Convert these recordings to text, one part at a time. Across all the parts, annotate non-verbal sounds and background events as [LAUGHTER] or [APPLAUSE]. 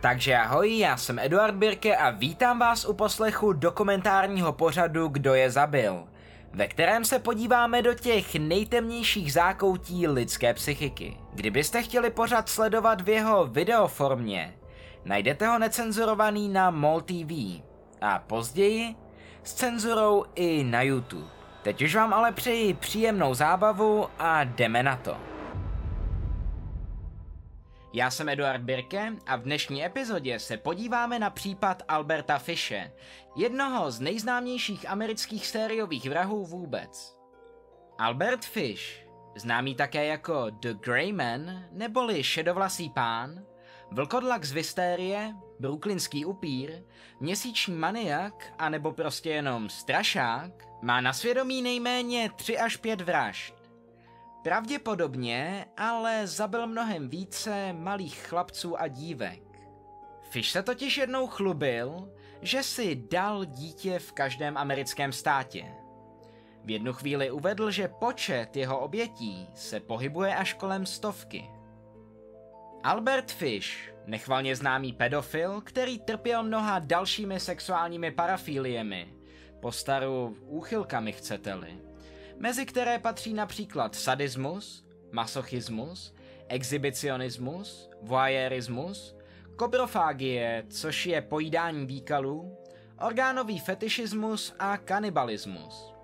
Takže ahoj, já jsem Eduard Birke a vítám vás u poslechu dokumentárního pořadu Kdo je zabil, ve kterém se podíváme do těch nejtemnějších zákoutí lidské psychiky. Kdybyste chtěli pořad sledovat v jeho videoformě, najdete ho necenzurovaný na MOL TV a později s cenzurou i na YouTube. Teď už vám ale přeji příjemnou zábavu a jdeme na to. Já jsem Eduard Birke a v dnešní epizodě se podíváme na případ Alberta Fishe, jednoho z nejznámějších amerických sériových vrahů vůbec. Albert Fish, známý také jako The Grey Man neboli Šedovlasý pán, vlkodlak z Vystérie, brooklynský upír, měsíční maniak a nebo prostě jenom strašák, má na svědomí nejméně 3 až 5 vražd. Pravděpodobně ale zabil mnohem více malých chlapců a dívek. Fish se totiž jednou chlubil, že si dal dítě v každém americkém státě. V jednu chvíli uvedl, že počet jeho obětí se pohybuje až kolem stovky. Albert Fish, nechvalně známý pedofil, který trpěl mnoha dalšími sexuálními parafíliemi, postaru úchylkami chcete-li, mezi které patří například sadismus, masochismus, exhibicionismus, voyeurismus, kobrofágie, což je pojídání výkalů, orgánový fetišismus a kanibalismus.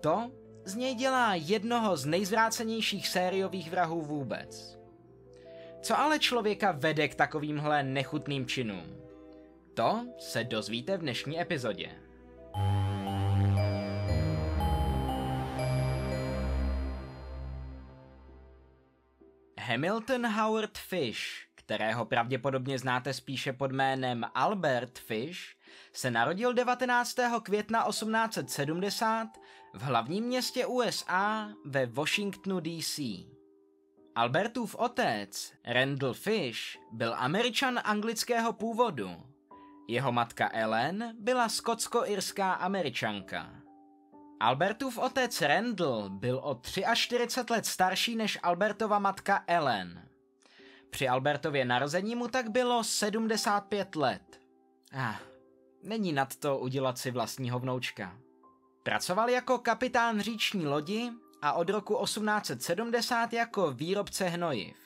To z něj dělá jednoho z nejzvrácenějších sériových vrahů vůbec. Co ale člověka vede k takovýmhle nechutným činům? To se dozvíte v dnešní epizodě. Hamilton Howard Fish, kterého pravděpodobně znáte spíše pod jménem Albert Fish, se narodil 19. května 1870 v hlavním městě USA ve Washingtonu DC. Albertův otec, Randall Fish, byl američan anglického původu. Jeho matka Ellen byla skotsko-irská američanka. Albertův otec Randall byl o 43 let starší než Albertova matka Ellen. Při Albertově narození mu tak bylo 75 let. Ah, není nad to udělat si vlastního vnoučka. Pracoval jako kapitán říční lodi a od roku 1870 jako výrobce hnojiv.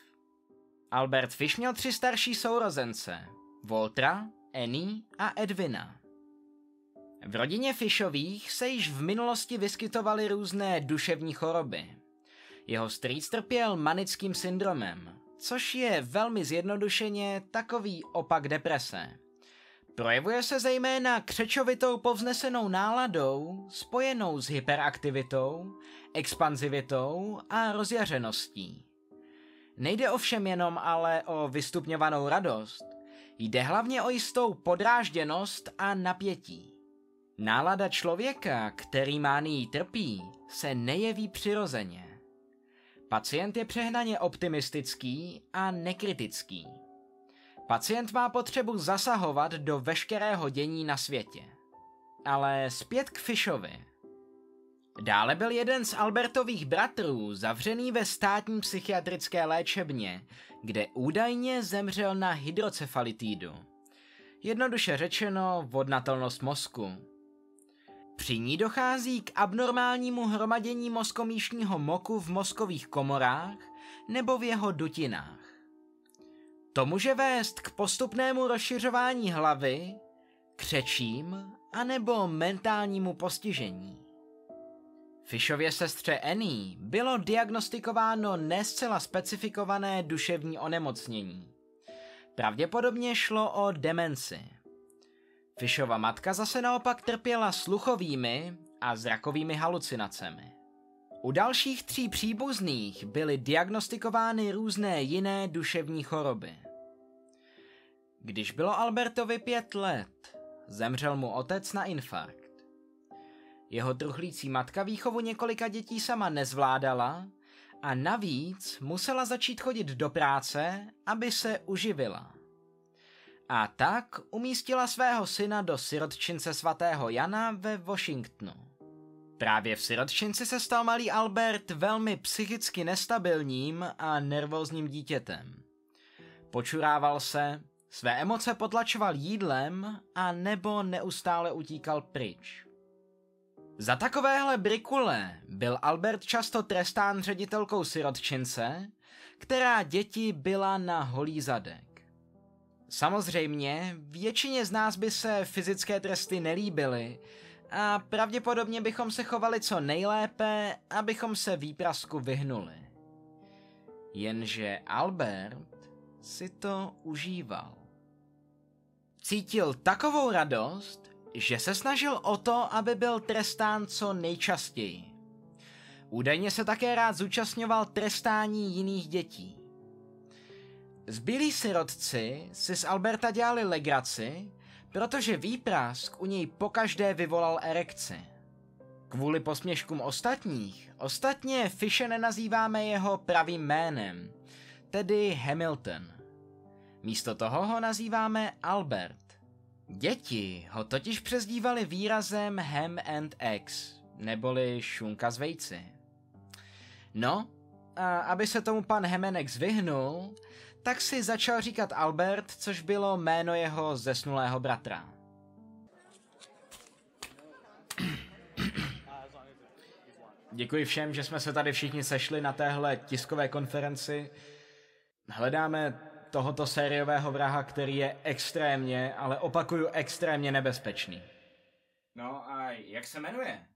Albert Fish měl tři starší sourozence, Voltra, Annie a Edwina. V rodině Fishových se již v minulosti vyskytovaly různé duševní choroby. Jeho strýc trpěl manickým syndromem, což je velmi zjednodušeně takový opak deprese. Projevuje se zejména křečovitou povznesenou náladou, spojenou s hyperaktivitou, expanzivitou a rozjařeností. Nejde ovšem jenom ale o vystupňovanou radost, jde hlavně o jistou podrážděnost a napětí. Nálada člověka, který mání trpí, se nejeví přirozeně. Pacient je přehnaně optimistický a nekritický. Pacient má potřebu zasahovat do veškerého dění na světě. Ale zpět k Fishovi. Dále byl jeden z Albertových bratrů zavřený ve státní psychiatrické léčebně, kde údajně zemřel na hydrocefalitídu. Jednoduše řečeno vodnatelnost mozku. Při ní dochází k abnormálnímu hromadění mozkomíšního moku v mozkových komorách nebo v jeho dutinách. To může vést k postupnému rozšiřování hlavy, křečím anebo mentálnímu postižení. Fishově sestře Annie bylo diagnostikováno nescela specifikované duševní onemocnění. Pravděpodobně šlo o demenci. Fishova matka zase naopak trpěla sluchovými a zrakovými halucinacemi. U dalších tří příbuzných byly diagnostikovány různé jiné duševní choroby. Když bylo Albertovi pět let, zemřel mu otec na infarkt. Jeho truchlící matka výchovu několika dětí sama nezvládala a navíc musela začít chodit do práce, aby se uživila. A tak umístila svého syna do sirotčince svatého Jana ve Washingtonu. Právě v sirotčinci se stal malý Albert velmi psychicky nestabilním a nervózním dítětem. Počurával se, Své emoce potlačoval jídlem a nebo neustále utíkal pryč. Za takovéhle brikule byl Albert často trestán ředitelkou sirotčince, která děti byla na holý zadek. Samozřejmě, většině z nás by se fyzické tresty nelíbily a pravděpodobně bychom se chovali co nejlépe, abychom se výprasku vyhnuli. Jenže Albert si to užíval. Cítil takovou radost, že se snažil o to, aby byl trestán co nejčastěji. Údajně se také rád zúčastňoval trestání jiných dětí. Zbylí sirotci si z Alberta dělali legraci, protože výprask u něj pokaždé vyvolal erekci. Kvůli posměškům ostatních, ostatně Fishe nenazýváme jeho pravým jménem, tedy Hamilton. Místo toho ho nazýváme Albert. Děti ho totiž přezdívali výrazem Ham and Eggs, neboli šunka z vejci. No, a aby se tomu pan Hemenex vyhnul, tak si začal říkat Albert, což bylo jméno jeho zesnulého bratra. Děkuji všem, že jsme se tady všichni sešli na téhle tiskové konferenci. Hledáme tohoto sériového vraha, který je extrémně, ale opakuju, extrémně nebezpečný. No a jak se jmenuje?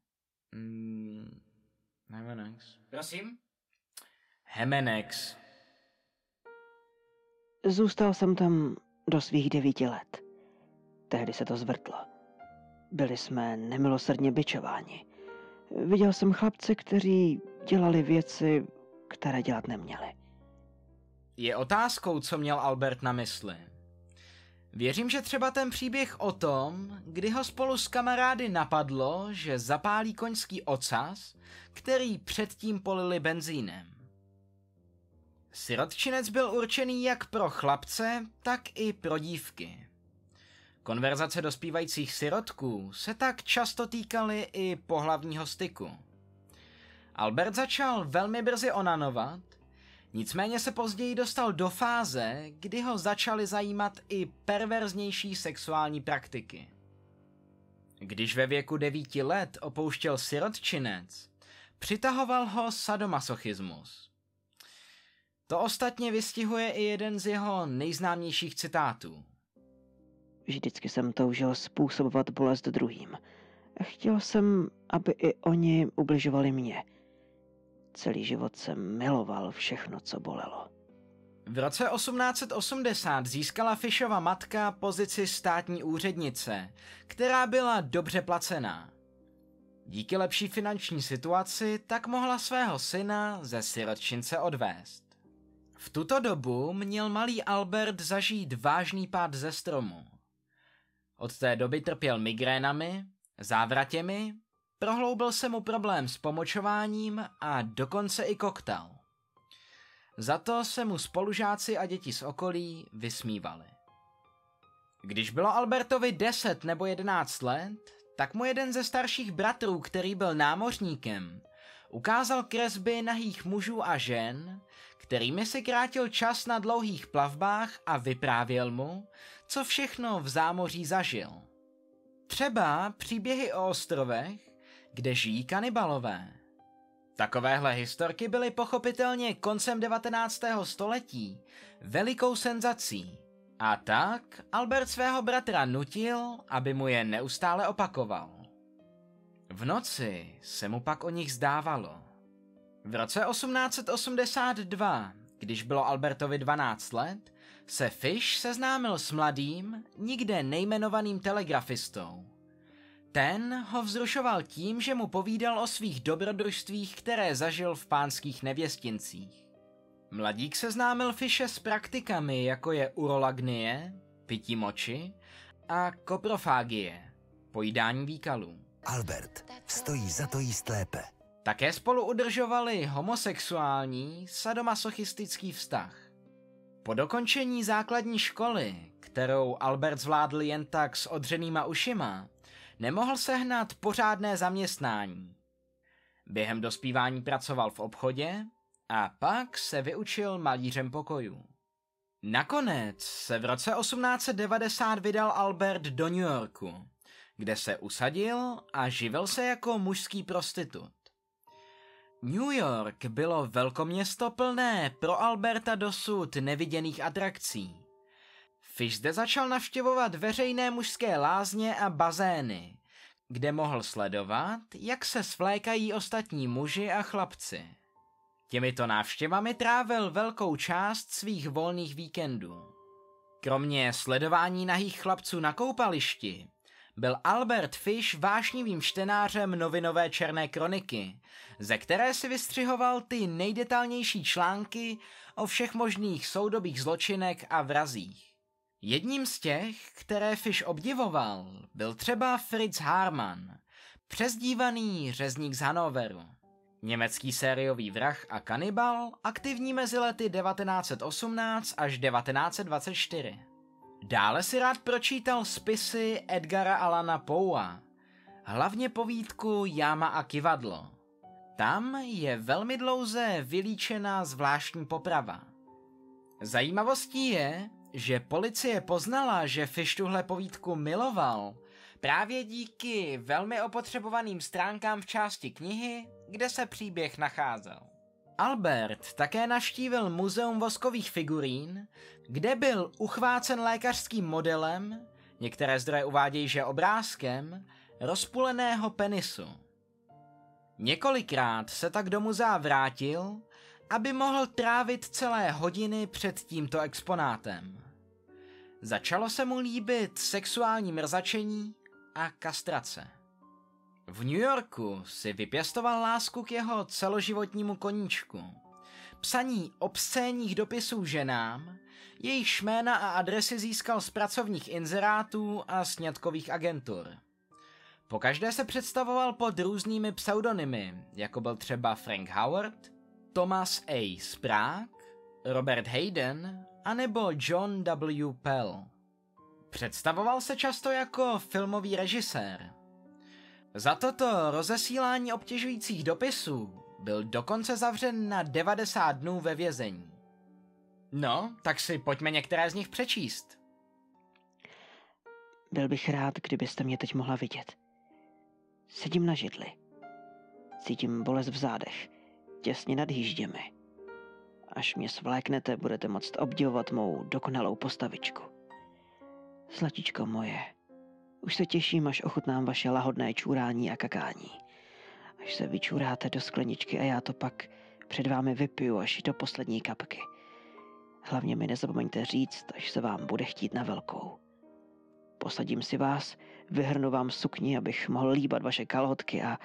Mm, Hemenex. Prosím? Hemenex. Zůstal jsem tam do svých devíti let. Tehdy se to zvrtlo. Byli jsme nemilosrdně byčováni. Viděl jsem chlapce, kteří dělali věci, které dělat neměli. Je otázkou, co měl Albert na mysli. Věřím, že třeba ten příběh o tom, kdy ho spolu s kamarády napadlo, že zapálí koňský ocas, který předtím polili benzínem. Sirotčinec byl určený jak pro chlapce, tak i pro dívky. Konverzace dospívajících sirotků se tak často týkaly i pohlavního styku. Albert začal velmi brzy onanovat, nicméně se později dostal do fáze, kdy ho začaly zajímat i perverznější sexuální praktiky. Když ve věku devíti let opouštěl sirotčinec, přitahoval ho sadomasochismus. To ostatně vystihuje i jeden z jeho nejznámějších citátů. Vždycky jsem toužil způsobovat bolest druhým. Chtěl jsem, aby i oni ubližovali mě. Celý život jsem miloval všechno, co bolelo. V roce 1880 získala Fishova matka pozici státní úřednice, která byla dobře placená. Díky lepší finanční situaci tak mohla svého syna ze sirotčince odvést. V tuto dobu měl malý Albert zažít vážný pád ze stromu. Od té doby trpěl migrénami, závratěmi, prohloubil se mu problém s pomočováním a dokonce i koktal. Za to se mu spolužáci a děti z okolí vysmívali. Když bylo Albertovi 10 nebo 11 let, tak mu jeden ze starších bratrů, který byl námořníkem, ukázal kresby nahých mužů a žen, kterými si krátil čas na dlouhých plavbách a vyprávěl mu, co všechno v zámoří zažil. Třeba příběhy o ostrovech, kde žijí kanibalové. Takovéhle historky byly pochopitelně koncem 19. století velikou senzací. A tak Albert svého bratra nutil, aby mu je neustále opakoval. V noci se mu pak o nich zdávalo. V roce 1882, když bylo Albertovi 12 let, se Fish seznámil s mladým, nikde nejmenovaným telegrafistou. Ten ho vzrušoval tím, že mu povídal o svých dobrodružstvích, které zažil v pánských nevěstincích. Mladík seznámil Fishe s praktikami, jako je urolagnie, pití moči a koprofágie, pojídání výkalů. Albert, stojí za to jíst lépe. Také spolu udržovali homosexuální sadomasochistický vztah. Po dokončení základní školy, kterou Albert zvládl jen tak s odřenýma ušima, nemohl sehnat pořádné zaměstnání. Během dospívání pracoval v obchodě a pak se vyučil malířem pokojů. Nakonec se v roce 1890 vydal Albert do New Yorku, kde se usadil a živil se jako mužský prostitut. New York bylo velkoměsto plné pro Alberta dosud neviděných atrakcí. Fish zde začal navštěvovat veřejné mužské lázně a bazény, kde mohl sledovat, jak se svlékají ostatní muži a chlapci. Těmito návštěvami trávil velkou část svých volných víkendů. Kromě sledování nahých chlapců na koupališti, byl Albert Fish vášnivým čtenářem novinové černé kroniky, ze které si vystřihoval ty nejdetálnější články o všech možných soudobých zločinek a vrazích. Jedním z těch, které Fish obdivoval, byl třeba Fritz Harman, přezdívaný řezník z Hanoveru. Německý sériový vrah a kanibal, aktivní mezi lety 1918 až 1924. Dále si rád pročítal spisy Edgara Alana Poua, hlavně povídku Jáma a kivadlo. Tam je velmi dlouze vylíčena zvláštní poprava. Zajímavostí je, že policie poznala, že Fish tuhle povídku miloval právě díky velmi opotřebovaným stránkám v části knihy, kde se příběh nacházel. Albert také navštívil muzeum voskových figurín, kde byl uchvácen lékařským modelem, některé zdroje uvádějí, že obrázkem, rozpuleného penisu. Několikrát se tak do muzea vrátil, aby mohl trávit celé hodiny před tímto exponátem. Začalo se mu líbit sexuální mrzačení a kastrace. V New Yorku si vypěstoval lásku k jeho celoživotnímu koníčku. Psaní obscénních dopisů ženám, jejich jména a adresy získal z pracovních inzerátů a sňatkových agentur. Pokaždé se představoval pod různými pseudonymy, jako byl třeba Frank Howard, Thomas A. Sprague, Robert Hayden anebo John W. Pell. Představoval se často jako filmový režisér. Za toto rozesílání obtěžujících dopisů byl dokonce zavřen na 90 dnů ve vězení. No, tak si pojďme některé z nich přečíst. Byl bych rád, kdybyste mě teď mohla vidět. Sedím na židli. Cítím bolest v zádech, těsně nad hýžděmi. Až mě svléknete, budete moct obdivovat mou dokonalou postavičku. Zlatičko moje, už se těším, až ochutnám vaše lahodné čurání a kakání. Až se vyčuráte do skleničky a já to pak před vámi vypiju až do poslední kapky. Hlavně mi nezapomeňte říct, až se vám bude chtít na velkou. Posadím si vás, vyhrnu vám sukni, abych mohl líbat vaše kalhotky a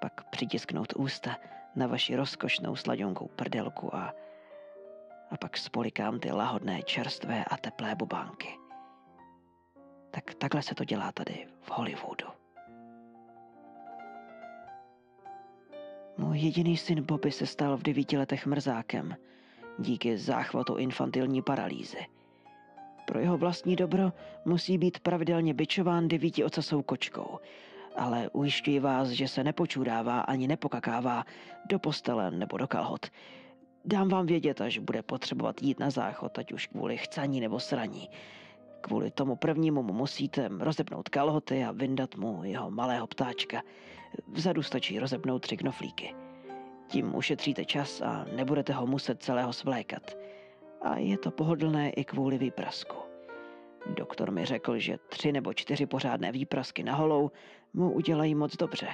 pak přitisknout ústa na vaši rozkošnou sladionkou prdelku a, a pak spolikám ty lahodné čerstvé a teplé bubánky. Tak takhle se to dělá tady v Hollywoodu. Můj jediný syn Bobby se stal v devíti letech mrzákem díky záchvatu infantilní paralýzy. Pro jeho vlastní dobro musí být pravidelně byčován devíti ocasou kočkou, ale ujišťuji vás, že se nepočurává ani nepokakává do postele nebo do kalhot. Dám vám vědět, až bude potřebovat jít na záchod, ať už kvůli chcaní nebo sraní. Kvůli tomu prvnímu mu musíte rozepnout kalhoty a vyndat mu jeho malého ptáčka. Vzadu stačí rozepnout tři knoflíky. Tím ušetříte čas a nebudete ho muset celého svlékat. A je to pohodlné i kvůli výprasku. Doktor mi řekl, že tři nebo čtyři pořádné výprasky na holou mu udělají moc dobře.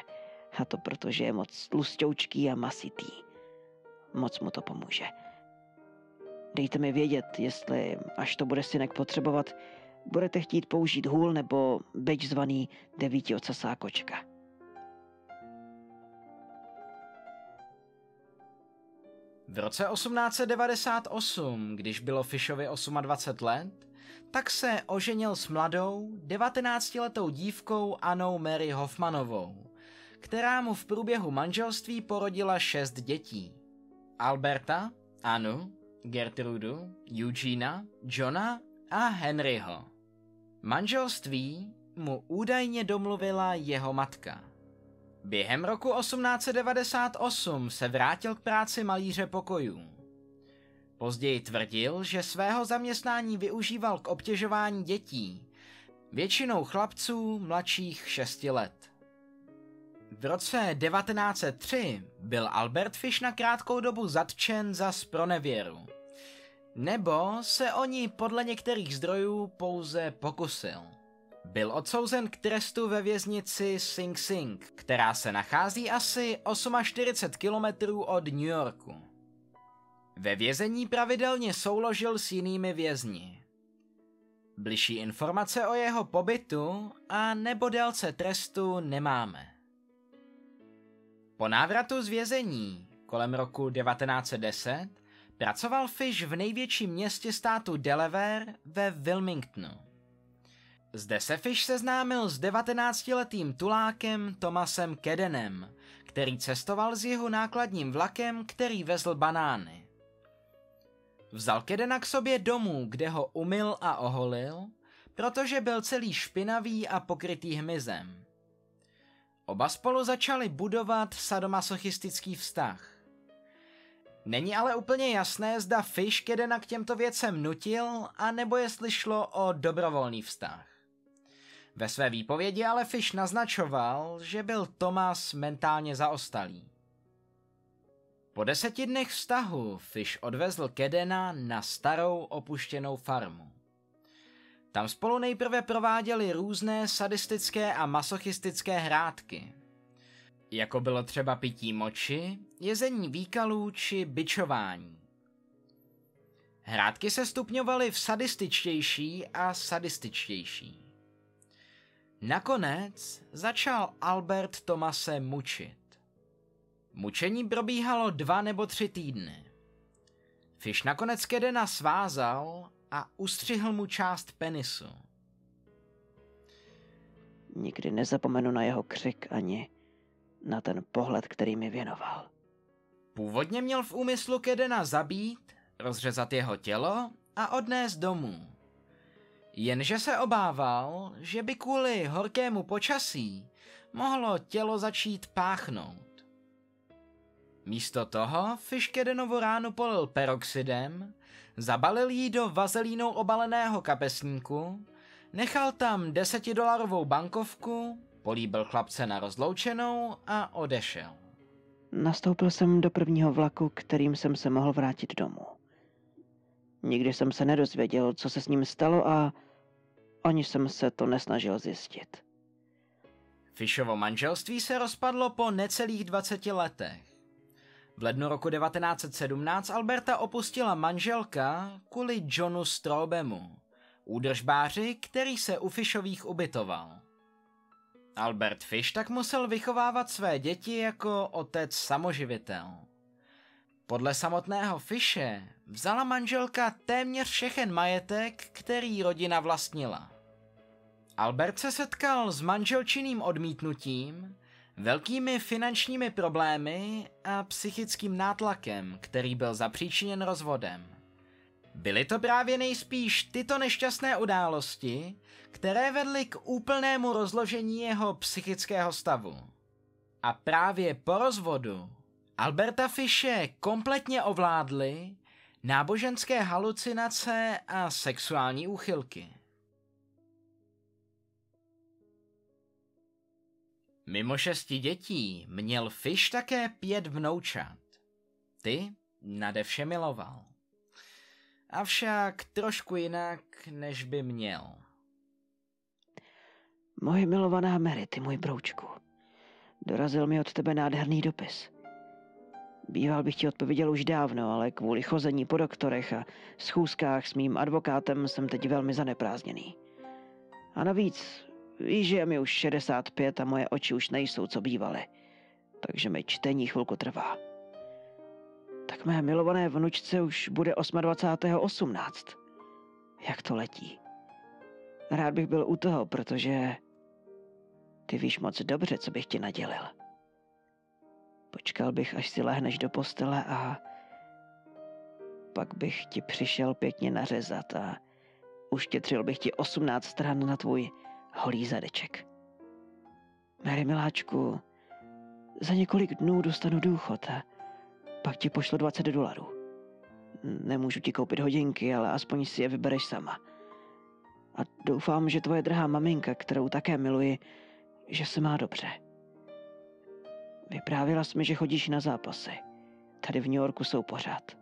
A to protože je moc tlustoučký a masitý. Moc mu to pomůže. Dejte mi vědět, jestli, až to bude synek potřebovat, budete chtít použít hůl nebo beč zvaný devítiocasá kočka. V roce 1898, když bylo Fishovi 28 let, tak se oženil s mladou, 19-letou dívkou Anou Mary Hoffmanovou, která mu v průběhu manželství porodila šest dětí. Alberta, Anu, Gertrudu, Eugena, Johna a Henryho. Manželství mu údajně domluvila jeho matka. Během roku 1898 se vrátil k práci malíře pokojů. Později tvrdil, že svého zaměstnání využíval k obtěžování dětí, většinou chlapců mladších 6 let. V roce 1903 byl Albert Fish na krátkou dobu zatčen za spronevěru. Nebo se o ní podle některých zdrojů pouze pokusil. Byl odsouzen k trestu ve věznici Sing Sing, která se nachází asi 48 kilometrů od New Yorku. Ve vězení pravidelně souložil s jinými vězni. Bližší informace o jeho pobytu a nebo délce trestu nemáme. Po návratu z vězení kolem roku 1910 pracoval Fish v největším městě státu Delaware ve Wilmingtonu. Zde se Fish seznámil s 19-letým tulákem Thomasem Kedenem, který cestoval s jeho nákladním vlakem, který vezl banány. Vzal Kedena k sobě domů, kde ho umyl a oholil, protože byl celý špinavý a pokrytý hmyzem. Oba spolu začali budovat sadomasochistický vztah. Není ale úplně jasné, zda Fish Kedena k těmto věcem nutil, a nebo jestli šlo o dobrovolný vztah. Ve své výpovědi ale Fish naznačoval, že byl Thomas mentálně zaostalý. Po deseti dnech vztahu Fish odvezl Kedena na starou opuštěnou farmu. Tam spolu nejprve prováděli různé sadistické a masochistické hrádky. Jako bylo třeba pití moči, jezení výkalů či bičování. Hrádky se stupňovaly v sadističtější a sadističtější. Nakonec začal Albert Tomase mučit. Mučení probíhalo dva nebo tři týdny. Fish nakonec Kedena svázal a ustřihl mu část penisu. Nikdy nezapomenu na jeho křik ani na ten pohled, který mi věnoval. Původně měl v úmyslu Kedena zabít, rozřezat jeho tělo a odnést domů. Jenže se obával, že by kvůli horkému počasí mohlo tělo začít páchnout. Místo toho Fish Kedenovu ránu polil peroxidem zabalil ji do vazelínou obaleného kapesníku, nechal tam desetidolarovou bankovku, políbil chlapce na rozloučenou a odešel. Nastoupil jsem do prvního vlaku, kterým jsem se mohl vrátit domů. Nikdy jsem se nedozvěděl, co se s ním stalo a ani jsem se to nesnažil zjistit. Fishovo manželství se rozpadlo po necelých 20 letech. V lednu roku 1917 Alberta opustila manželka kvůli Johnu Strobemu, údržbáři, který se u Fishových ubytoval. Albert Fish tak musel vychovávat své děti jako otec samoživitel. Podle samotného Fishe vzala manželka téměř všechen majetek, který rodina vlastnila. Albert se setkal s manželčiným odmítnutím velkými finančními problémy a psychickým nátlakem, který byl zapříčiněn rozvodem. Byly to právě nejspíš tyto nešťastné události, které vedly k úplnému rozložení jeho psychického stavu. A právě po rozvodu Alberta Fische kompletně ovládly náboženské halucinace a sexuální úchylky. Mimo šesti dětí měl Fish také pět vnoučat. Ty nade vše miloval. Avšak trošku jinak, než by měl. Moje milovaná Mary, ty můj broučku. Dorazil mi od tebe nádherný dopis. Býval bych ti odpověděl už dávno, ale kvůli chození po doktorech a schůzkách s mým advokátem jsem teď velmi zaneprázdněný. A navíc Víš, že je mi už 65 a moje oči už nejsou, co bývaly. Takže mi čtení chvilku trvá. Tak mé milované vnučce už bude 28.18. Jak to letí. Rád bych byl u toho, protože ty víš moc dobře, co bych ti nadělil. Počkal bych, až si lehneš do postele a pak bych ti přišel pěkně nařezat a uštětřil bych ti 18 stran na tvůj holý zadeček. Mary miláčku, za několik dnů dostanu důchod a pak ti pošlu 20 dolarů. Nemůžu ti koupit hodinky, ale aspoň si je vybereš sama. A doufám, že tvoje drahá maminka, kterou také miluji, že se má dobře. Vyprávila jsi mi, že chodíš na zápasy. Tady v New Yorku jsou pořád.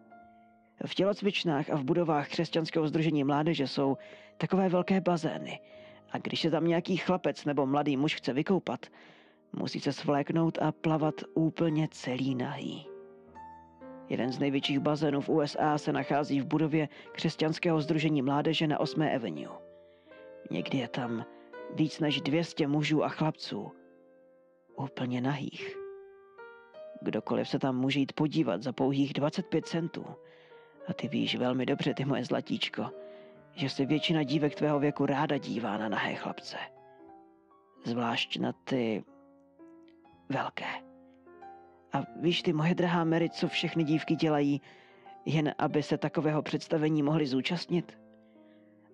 V tělocvičnách a v budovách křesťanského združení mládeže jsou takové velké bazény. A když se tam nějaký chlapec nebo mladý muž chce vykoupat, musí se svléknout a plavat úplně celý nahý. Jeden z největších bazénů v USA se nachází v budově křesťanského združení mládeže na 8. Avenue. Někdy je tam víc než 200 mužů a chlapců. Úplně nahých. Kdokoliv se tam může jít podívat za pouhých 25 centů. A ty víš velmi dobře, ty moje zlatíčko, že se většina dívek tvého věku ráda dívá na nahé chlapce. Zvlášť na ty velké. A víš ty, moje drahá Mary, co všechny dívky dělají, jen aby se takového představení mohly zúčastnit?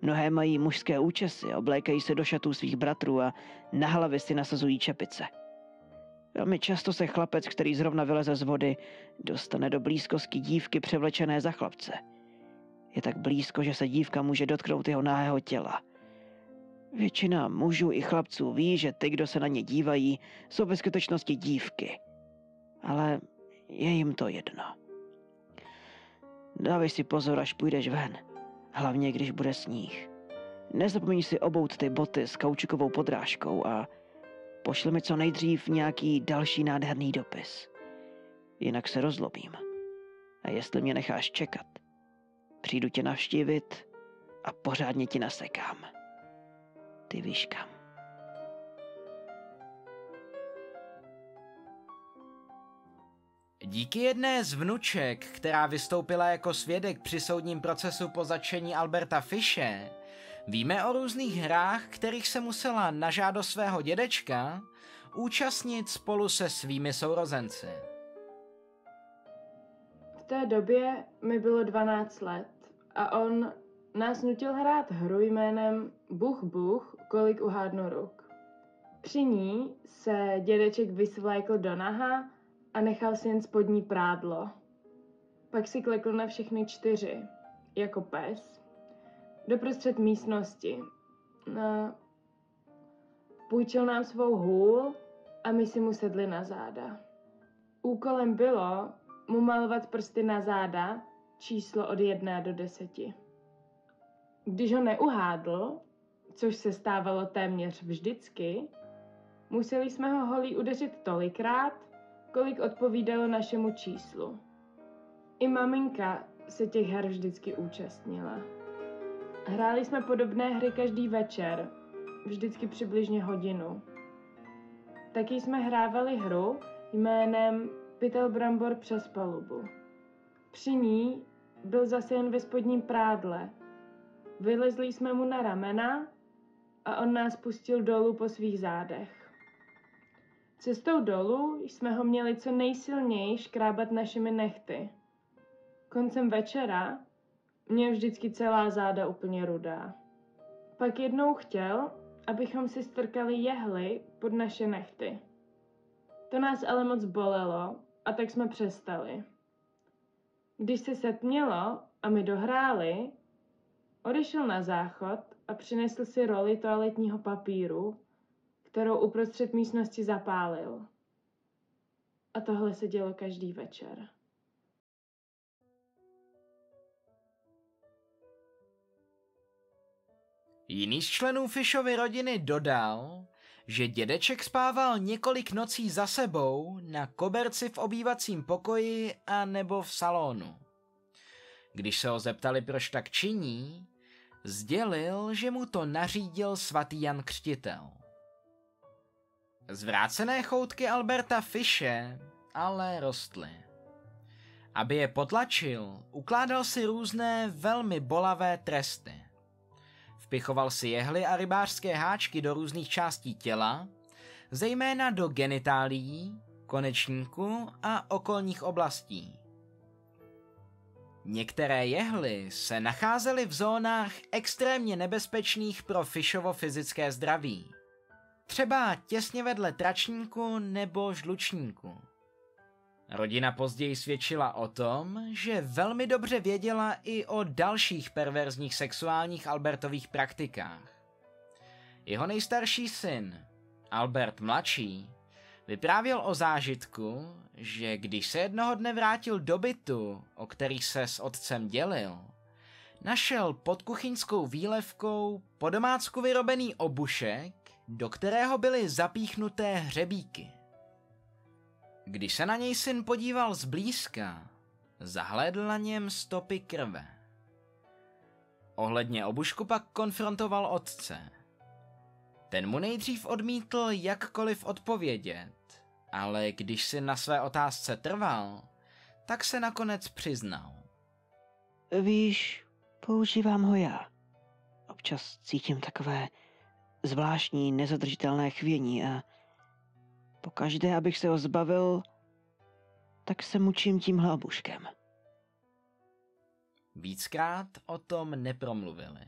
Mnohé mají mužské účesy, oblékají se do šatů svých bratrů a na hlavy si nasazují čepice. Velmi často se chlapec, který zrovna vyleze z vody, dostane do blízkosti dívky převlečené za chlapce. Je tak blízko, že se dívka může dotknout jeho náhého těla. Většina mužů i chlapců ví, že ty, kdo se na ně dívají, jsou ve skutečnosti dívky. Ale je jim to jedno. Dávej si pozor, až půjdeš ven. Hlavně, když bude sníh. Nezapomeň si obout ty boty s kaučukovou podrážkou a Pošli mi co nejdřív nějaký další nádherný dopis. Jinak se rozlobím. A jestli mě necháš čekat, přijdu tě navštívit a pořádně ti nasekám. Ty víš kam. Díky jedné z vnuček, která vystoupila jako svědek při soudním procesu po začení Alberta Fische, Víme o různých hrách, kterých se musela na žádost svého dědečka účastnit spolu se svými sourozenci. V té době mi bylo 12 let a on nás nutil hrát hru jménem Buch Buch, kolik uhádnu ruk. Při ní se dědeček vysvlékl do naha a nechal si jen spodní prádlo. Pak si klekl na všechny čtyři, jako pes doprostřed místnosti. No, půjčil nám svou hůl a my si mu sedli na záda. Úkolem bylo mu malovat prsty na záda číslo od jedné do deseti. Když ho neuhádl, což se stávalo téměř vždycky, museli jsme ho holí udeřit tolikrát, kolik odpovídalo našemu číslu. I maminka se těch her vždycky účastnila. Hráli jsme podobné hry každý večer, vždycky přibližně hodinu. Taky jsme hrávali hru jménem Pytel Brambor přes palubu. Při ní byl zase jen ve spodním prádle. Vylezli jsme mu na ramena a on nás pustil dolů po svých zádech. Cestou dolů jsme ho měli co nejsilněji škrábat našimi nechty. Koncem večera mě vždycky celá záda úplně rudá. Pak jednou chtěl, abychom si strkali jehly pod naše nechty. To nás ale moc bolelo a tak jsme přestali. Když se setmělo a my dohráli, odešel na záchod a přinesl si roli toaletního papíru, kterou uprostřed místnosti zapálil. A tohle se dělo každý večer. Jiný z členů Fishovy rodiny dodal, že dědeček spával několik nocí za sebou na koberci v obývacím pokoji a nebo v salonu. Když se ho zeptali, proč tak činí, sdělil, že mu to nařídil svatý Jan Křtitel. Zvrácené choutky Alberta Fische ale rostly. Aby je potlačil, ukládal si různé velmi bolavé tresty. Vpichoval si jehly a rybářské háčky do různých částí těla, zejména do genitálií, konečníku a okolních oblastí. Některé jehly se nacházely v zónách extrémně nebezpečných pro Fishovo fyzické zdraví. Třeba těsně vedle tračníku nebo žlučníku. Rodina později svědčila o tom, že velmi dobře věděla i o dalších perverzních sexuálních Albertových praktikách. Jeho nejstarší syn, Albert mladší, vyprávěl o zážitku, že když se jednoho dne vrátil do bytu, o který se s otcem dělil, našel pod kuchyňskou výlevkou po domácku vyrobený obušek, do kterého byly zapíchnuté hřebíky. Když se na něj syn podíval zblízka, zahlédl na něm stopy krve. Ohledně obušku pak konfrontoval otce. Ten mu nejdřív odmítl jakkoliv odpovědět, ale když si na své otázce trval, tak se nakonec přiznal. Víš, používám ho já. Občas cítím takové zvláštní, nezadržitelné chvění a pokaždé, abych se ho zbavil, tak se mučím tímhle obuškem. Víckrát o tom nepromluvili.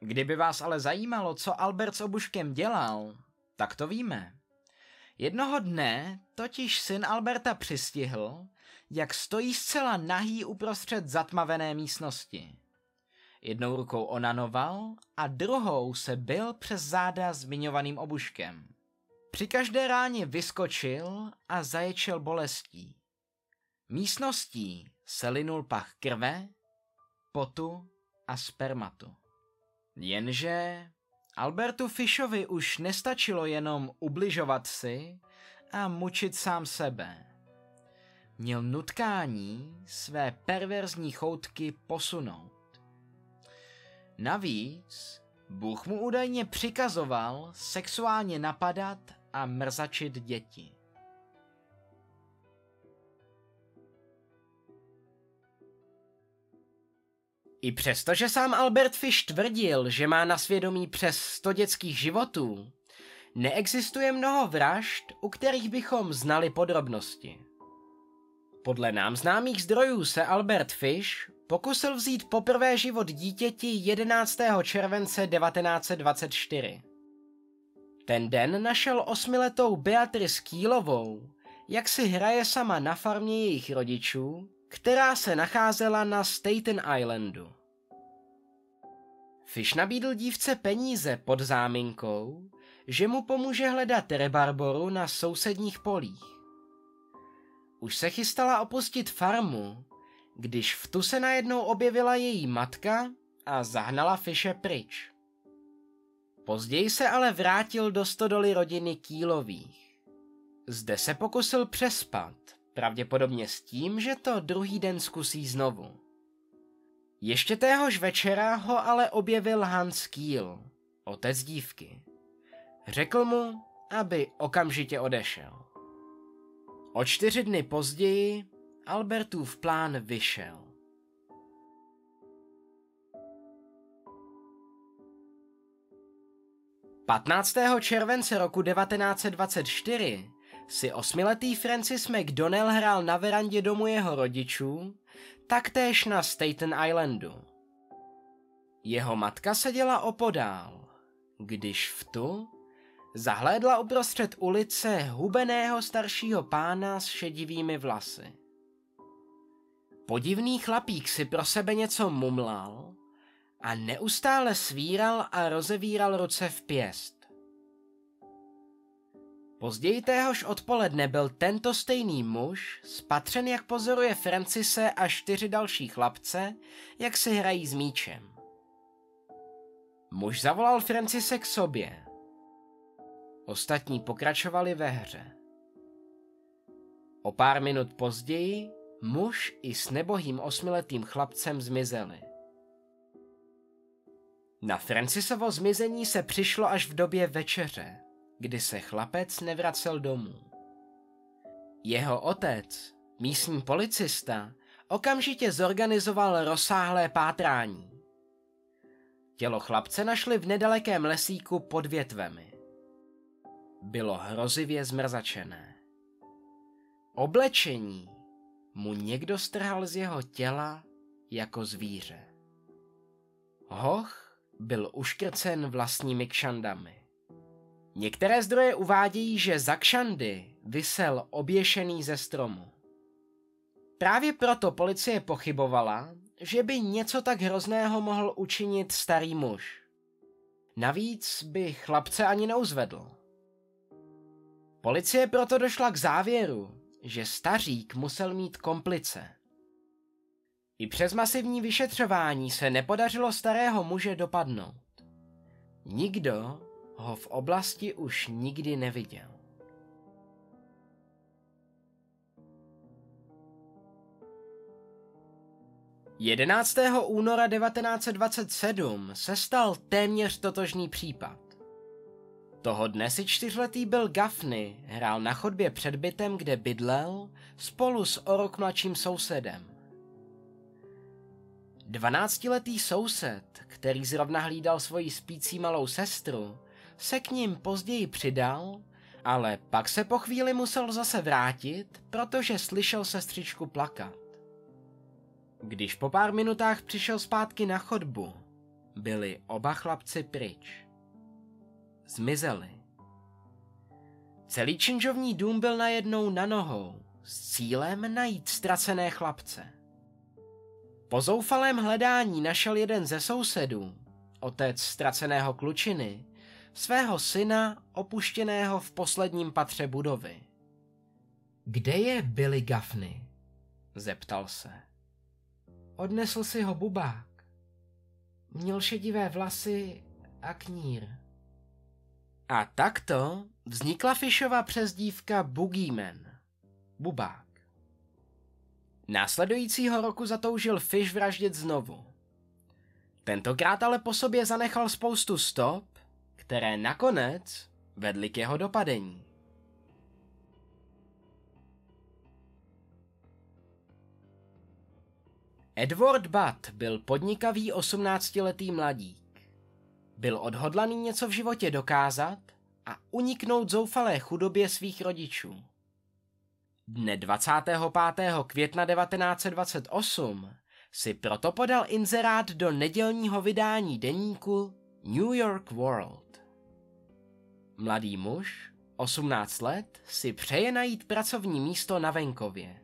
Kdyby vás ale zajímalo, co Albert s obuškem dělal, tak to víme. Jednoho dne totiž syn Alberta přistihl, jak stojí zcela nahý uprostřed zatmavené místnosti. Jednou rukou onanoval a druhou se byl přes záda zmiňovaným obuškem. Při každé ráně vyskočil a zaječel bolestí. Místností se linul pach krve, potu a spermatu. Jenže Albertu Fishovi už nestačilo jenom ubližovat si a mučit sám sebe. Měl nutkání své perverzní choutky posunout. Navíc Bůh mu údajně přikazoval sexuálně napadat a mrzačit děti. I přesto, že sám Albert Fish tvrdil, že má na svědomí přes 100 dětských životů, neexistuje mnoho vražd, u kterých bychom znali podrobnosti. Podle nám známých zdrojů se Albert Fish pokusil vzít poprvé život dítěti 11. července 1924. Ten den našel osmiletou Beatrice Kýlovou, jak si hraje sama na farmě jejich rodičů která se nacházela na Staten Islandu. Fish nabídl dívce peníze pod záminkou, že mu pomůže hledat rebarboru na sousedních polích. Už se chystala opustit farmu, když v tu se najednou objevila její matka a zahnala Fishe pryč. Později se ale vrátil do stodoly rodiny Kýlových. Zde se pokusil přespat Pravděpodobně s tím, že to druhý den zkusí znovu. Ještě téhož večera ho ale objevil Hans Kiel, otec dívky. Řekl mu, aby okamžitě odešel. O čtyři dny později Albertův plán vyšel. Patnáctého července roku 1924 si osmiletý Francis McDonnell hrál na verandě domu jeho rodičů, taktéž na Staten Islandu. Jeho matka seděla opodál, když v tu zahlédla uprostřed ulice hubeného staršího pána s šedivými vlasy. Podivný chlapík si pro sebe něco mumlal a neustále svíral a rozevíral ruce v pěst. Později téhož odpoledne byl tento stejný muž spatřen, jak pozoruje Francise a čtyři další chlapce, jak si hrají s míčem. Muž zavolal Francise k sobě. Ostatní pokračovali ve hře. O pár minut později muž i s nebohým osmiletým chlapcem zmizeli. Na Francisovo zmizení se přišlo až v době večeře kdy se chlapec nevracel domů. Jeho otec, místní policista, okamžitě zorganizoval rozsáhlé pátrání. Tělo chlapce našli v nedalekém lesíku pod větvemi. Bylo hrozivě zmrzačené. Oblečení mu někdo strhal z jeho těla jako zvíře. Hoch byl uškrcen vlastními kšandami. Některé zdroje uvádějí, že za kšandy vysel oběšený ze stromu. Právě proto policie pochybovala, že by něco tak hrozného mohl učinit starý muž. Navíc by chlapce ani neuzvedl. Policie proto došla k závěru, že stařík musel mít komplice. I přes masivní vyšetřování se nepodařilo starého muže dopadnout. Nikdo ho v oblasti už nikdy neviděl. 11. února 1927 se stal téměř totožný případ. Toho dne si čtyřletý byl Gaffney hrál na chodbě před bytem, kde bydlel, spolu s o rok mladším sousedem. Dvanáctiletý soused, který zrovna hlídal svoji spící malou sestru, se k ním později přidal, ale pak se po chvíli musel zase vrátit, protože slyšel sestřičku plakat. Když po pár minutách přišel zpátky na chodbu, byli oba chlapci pryč. Zmizeli. Celý činžovní dům byl najednou na nohou s cílem najít ztracené chlapce. Po zoufalém hledání našel jeden ze sousedů, otec ztraceného klučiny, svého syna opuštěného v posledním patře budovy. Kde je Billy Gaffney? zeptal se. Odnesl si ho bubák. Měl šedivé vlasy a knír. A takto vznikla Fishova přezdívka Boogeyman. Bubák. Následujícího roku zatoužil Fish vraždit znovu. Tentokrát ale po sobě zanechal spoustu stop, které nakonec vedly k jeho dopadení. Edward Butt byl podnikavý 18-letý mladík. Byl odhodlaný něco v životě dokázat a uniknout zoufalé chudobě svých rodičů. Dne 25. května 1928 si proto podal inzerát do nedělního vydání deníku New York World. Mladý muž, 18 let, si přeje najít pracovní místo na venkově.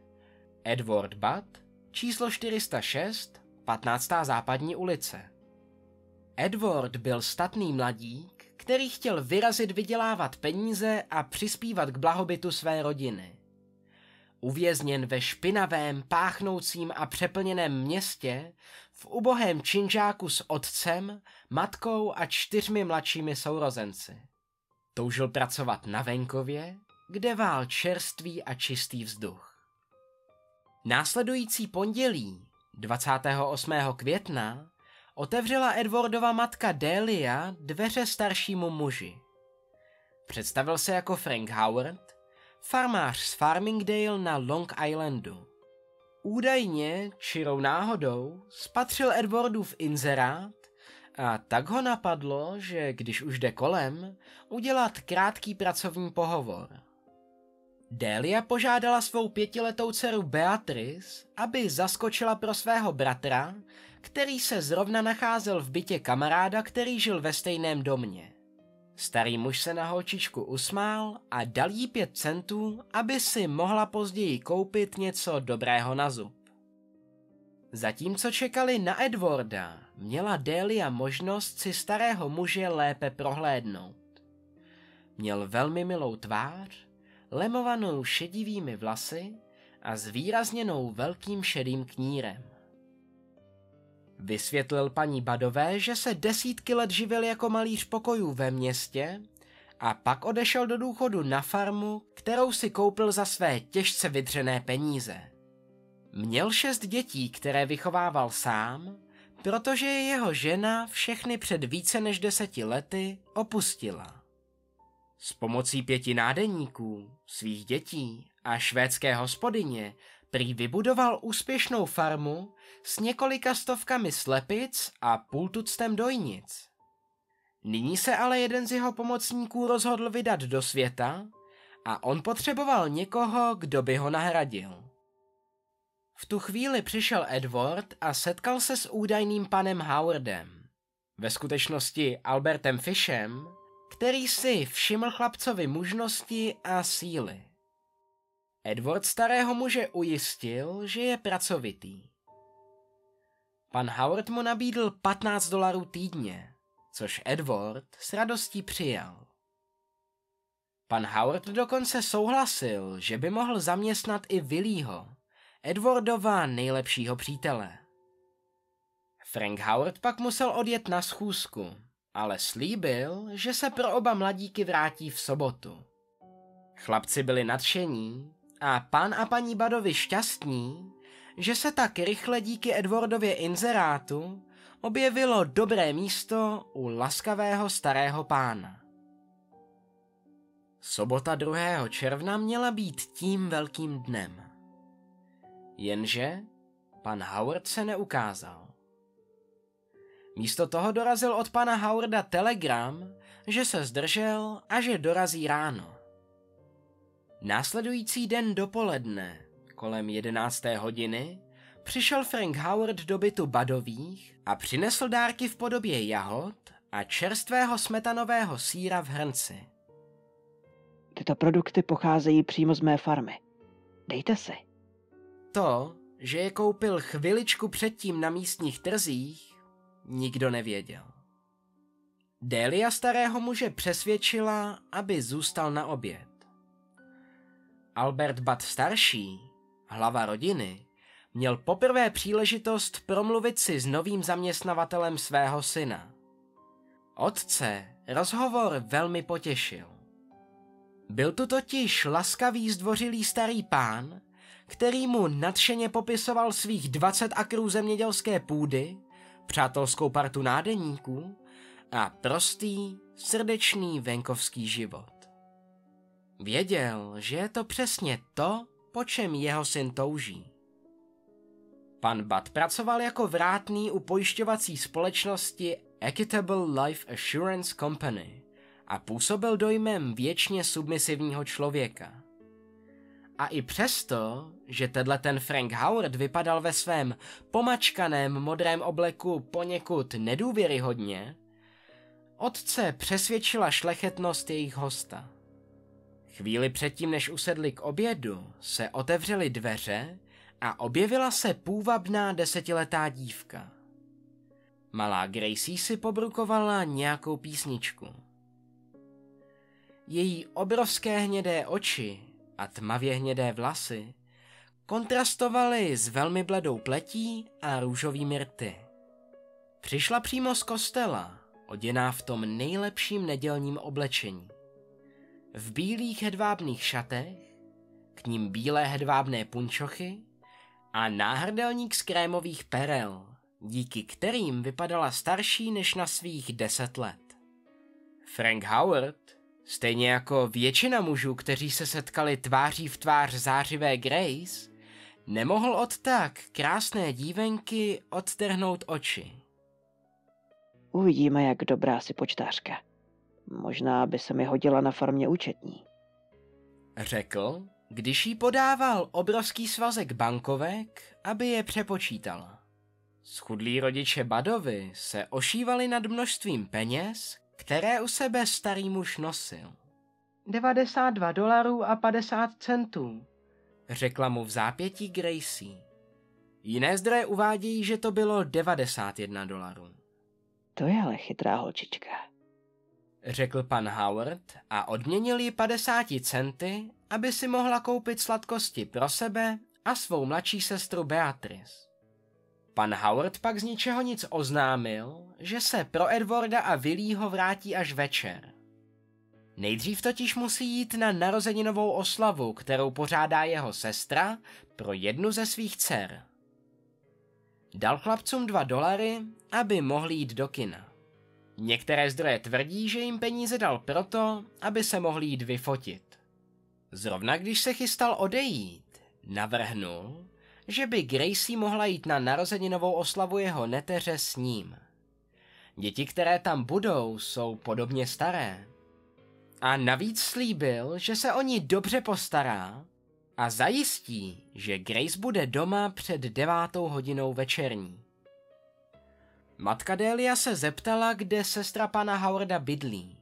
Edward Butt Číslo 406, 15. západní ulice. Edward byl statný mladík, který chtěl vyrazit vydělávat peníze a přispívat k blahobytu své rodiny. Uvězněn ve špinavém, páchnoucím a přeplněném městě, v ubohém činžáku s otcem, matkou a čtyřmi mladšími sourozenci. Toužil pracovat na venkově, kde vál čerstvý a čistý vzduch. Následující pondělí, 28. května, otevřela Edwardova matka Delia dveře staršímu muži. Představil se jako Frank Howard, farmář z Farmingdale na Long Islandu. Údajně, čirou náhodou, spatřil Edwardův inzerát a tak ho napadlo, že když už jde kolem, udělat krátký pracovní pohovor – Delia požádala svou pětiletou dceru Beatrice, aby zaskočila pro svého bratra, který se zrovna nacházel v bytě kamaráda, který žil ve stejném domě. Starý muž se na holčičku usmál a dal jí pět centů, aby si mohla později koupit něco dobrého na zub. Zatímco čekali na Edwarda, měla Delia možnost si starého muže lépe prohlédnout. Měl velmi milou tvář lemovanou šedivými vlasy a zvýrazněnou velkým šedým knírem. Vysvětlil paní Badové, že se desítky let živil jako malíř pokojů ve městě a pak odešel do důchodu na farmu, kterou si koupil za své těžce vydřené peníze. Měl šest dětí, které vychovával sám, protože jeho žena všechny před více než deseti lety opustila. S pomocí pěti nádeníků, svých dětí a švédské hospodyně prý vybudoval úspěšnou farmu s několika stovkami slepic a půl tuctem dojnic. Nyní se ale jeden z jeho pomocníků rozhodl vydat do světa a on potřeboval někoho, kdo by ho nahradil. V tu chvíli přišel Edward a setkal se s údajným panem Howardem. Ve skutečnosti Albertem Fishem, který si všiml chlapcovi mužnosti a síly. Edward starého muže ujistil, že je pracovitý. Pan Howard mu nabídl 15 dolarů týdně, což Edward s radostí přijal. Pan Howard dokonce souhlasil, že by mohl zaměstnat i Willího, Edwardova nejlepšího přítele. Frank Howard pak musel odjet na schůzku, ale slíbil, že se pro oba mladíky vrátí v sobotu. Chlapci byli nadšení a pan a paní Badovi šťastní, že se tak rychle díky Edwardově inzerátu objevilo dobré místo u laskavého starého pána. Sobota 2. června měla být tím velkým dnem. Jenže pan Howard se neukázal. Místo toho dorazil od pana Howarda telegram, že se zdržel a že dorazí ráno. Následující den dopoledne, kolem 11. hodiny, přišel Frank Howard do bytu Badových a přinesl dárky v podobě jahod a čerstvého smetanového síra v hrnci. Tyto produkty pocházejí přímo z mé farmy. Dejte si. To, že je koupil chviličku předtím na místních trzích, nikdo nevěděl. Delia starého muže přesvědčila, aby zůstal na oběd. Albert Bat starší, hlava rodiny, měl poprvé příležitost promluvit si s novým zaměstnavatelem svého syna. Otce rozhovor velmi potěšil. Byl tu totiž laskavý zdvořilý starý pán, který mu nadšeně popisoval svých 20 akrů zemědělské půdy, přátelskou partu nádeníků a prostý, srdečný venkovský život. Věděl, že je to přesně to, po čem jeho syn touží. Pan Bat pracoval jako vrátný u pojišťovací společnosti Equitable Life Assurance Company a působil dojmem věčně submisivního člověka. A i přesto, že tenhle ten Frank Howard vypadal ve svém pomačkaném modrém obleku poněkud nedůvěryhodně, otce přesvědčila šlechetnost jejich hosta. Chvíli předtím, než usedli k obědu, se otevřely dveře a objevila se půvabná desetiletá dívka. Malá Gracie si pobrukovala nějakou písničku. Její obrovské hnědé oči a tmavě hnědé vlasy kontrastovaly s velmi bledou pletí a růžovými rty. Přišla přímo z kostela, oděná v tom nejlepším nedělním oblečení. V bílých hedvábných šatech, k ním bílé hedvábné punčochy a náhrdelník z krémových perel, díky kterým vypadala starší než na svých deset let. Frank Howard, stejně jako většina mužů, kteří se setkali tváří v tvář zářivé Grace, nemohl od tak krásné dívenky odtrhnout oči. Uvidíme, jak dobrá si počtářka. Možná by se mi hodila na farmě účetní. Řekl, když jí podával obrovský svazek bankovek, aby je přepočítala. Schudlí rodiče Badovi se ošívali nad množstvím peněz, které u sebe starý muž nosil. 92 dolarů a 50 centů, řekla mu v zápětí Gracie. Jiné zdroje uvádějí, že to bylo 91 dolarů. To je ale chytrá holčička. Řekl pan Howard a odměnil ji 50 centy, aby si mohla koupit sladkosti pro sebe a svou mladší sestru Beatrice. Pan Howard pak z ničeho nic oznámil, že se pro Edwarda a Willího vrátí až večer. Nejdřív totiž musí jít na narozeninovou oslavu, kterou pořádá jeho sestra pro jednu ze svých dcer. Dal chlapcům dva dolary, aby mohli jít do kina. Některé zdroje tvrdí, že jim peníze dal proto, aby se mohli jít vyfotit. Zrovna když se chystal odejít, navrhnul, že by Gracie mohla jít na narozeninovou oslavu jeho neteře s ním. Děti, které tam budou, jsou podobně staré. A navíc slíbil, že se o ní dobře postará a zajistí, že Grace bude doma před devátou hodinou večerní. Matka Delia se zeptala, kde sestra pana Howarda bydlí.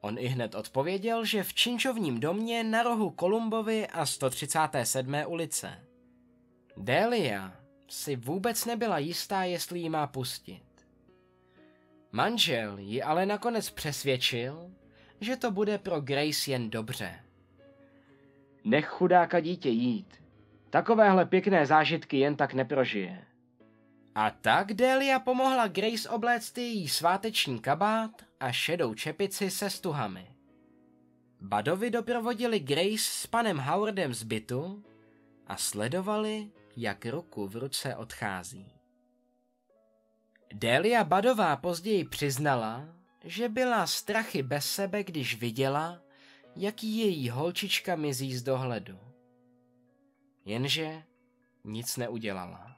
On i hned odpověděl, že v Činčovním domě na rohu Kolumbovy a 137. ulice. Delia si vůbec nebyla jistá, jestli ji má pustit. Manžel ji ale nakonec přesvědčil, že to bude pro Grace jen dobře. Nech chudáka dítě jít. Takovéhle pěkné zážitky jen tak neprožije. A tak Delia pomohla Grace obléct její sváteční kabát a šedou čepici se stuhami. Badovi doprovodili Grace s panem Howardem z bytu a sledovali, jak ruku v ruce odchází. Delia Badová později přiznala, že byla strachy bez sebe, když viděla, jak její holčička mizí z dohledu. Jenže nic neudělala.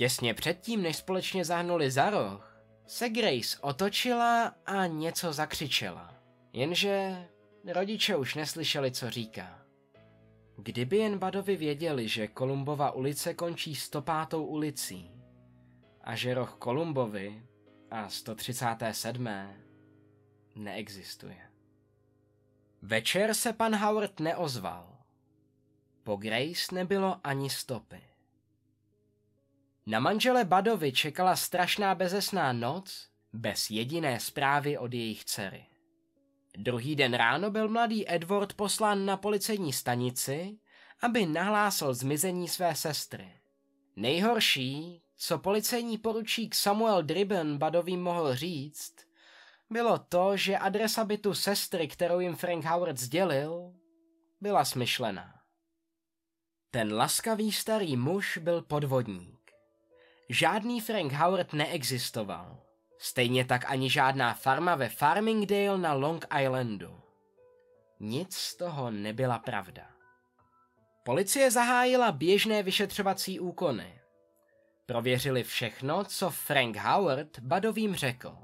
Těsně předtím, než společně zahnuli za roh, se Grace otočila a něco zakřičela. Jenže rodiče už neslyšeli, co říká. Kdyby jen Badovi věděli, že Kolumbova ulice končí 105. ulicí a že roh Kolumbovy a 137. neexistuje. Večer se pan Howard neozval. Po Grace nebylo ani stopy. Na manžele Badovi čekala strašná bezesná noc bez jediné zprávy od jejich dcery. Druhý den ráno byl mladý Edward poslán na policejní stanici, aby nahlásil zmizení své sestry. Nejhorší, co policejní poručík Samuel Dribben Badovým mohl říct, bylo to, že adresa bytu sestry, kterou jim Frank Howard sdělil, byla smyšlená. Ten laskavý starý muž byl podvodník. Žádný Frank Howard neexistoval. Stejně tak ani žádná farma ve Farmingdale na Long Islandu. Nic z toho nebyla pravda. Policie zahájila běžné vyšetřovací úkony. Prověřili všechno, co Frank Howard Badovým řekl.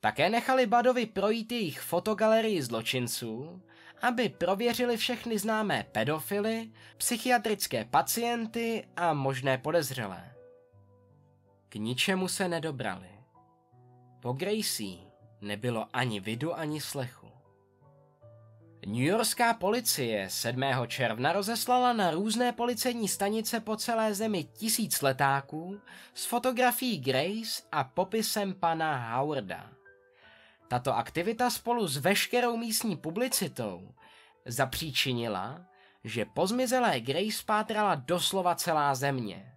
Také nechali Badovi projít jejich fotogalerii zločinců, aby prověřili všechny známé pedofily, psychiatrické pacienty a možné podezřelé. K ničemu se nedobrali. Po Gracie nebylo ani vidu, ani slechu. New Yorkská policie 7. června rozeslala na různé policejní stanice po celé zemi tisíc letáků s fotografií Grace a popisem pana Howarda. Tato aktivita spolu s veškerou místní publicitou zapříčinila, že po zmizelé Grace pátrala doslova celá země.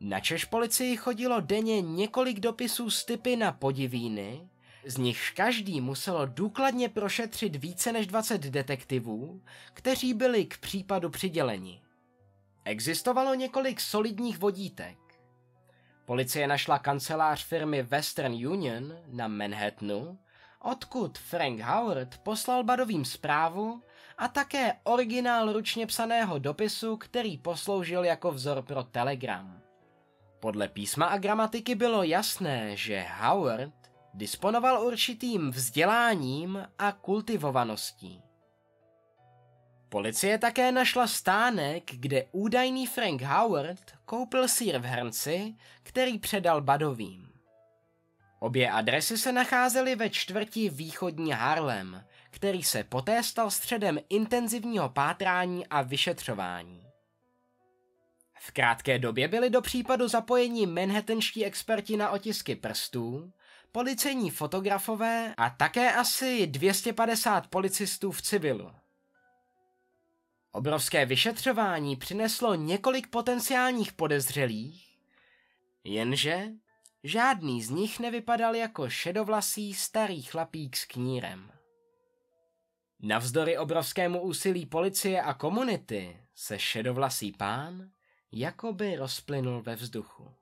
Na Češ policii chodilo denně několik dopisů s typy na podivíny, z nichž každý muselo důkladně prošetřit více než 20 detektivů, kteří byli k případu přiděleni. Existovalo několik solidních vodítek. Policie našla kancelář firmy Western Union na Manhattanu, odkud Frank Howard poslal Badovým zprávu a také originál ručně psaného dopisu, který posloužil jako vzor pro telegram. Podle písma a gramatiky bylo jasné, že Howard disponoval určitým vzděláním a kultivovaností. Policie také našla stánek, kde údajný Frank Howard koupil sír v hrnci, který předal Badovým. Obě adresy se nacházely ve čtvrti východní Harlem, který se poté stal středem intenzivního pátrání a vyšetřování. V krátké době byli do případu zapojeni manhattanští experti na otisky prstů, policejní fotografové a také asi 250 policistů v civilu. Obrovské vyšetřování přineslo několik potenciálních podezřelých, jenže žádný z nich nevypadal jako šedovlasý starý chlapík s knírem. Navzdory obrovskému úsilí policie a komunity se šedovlasý pán jakoby rozplynul ve vzduchu.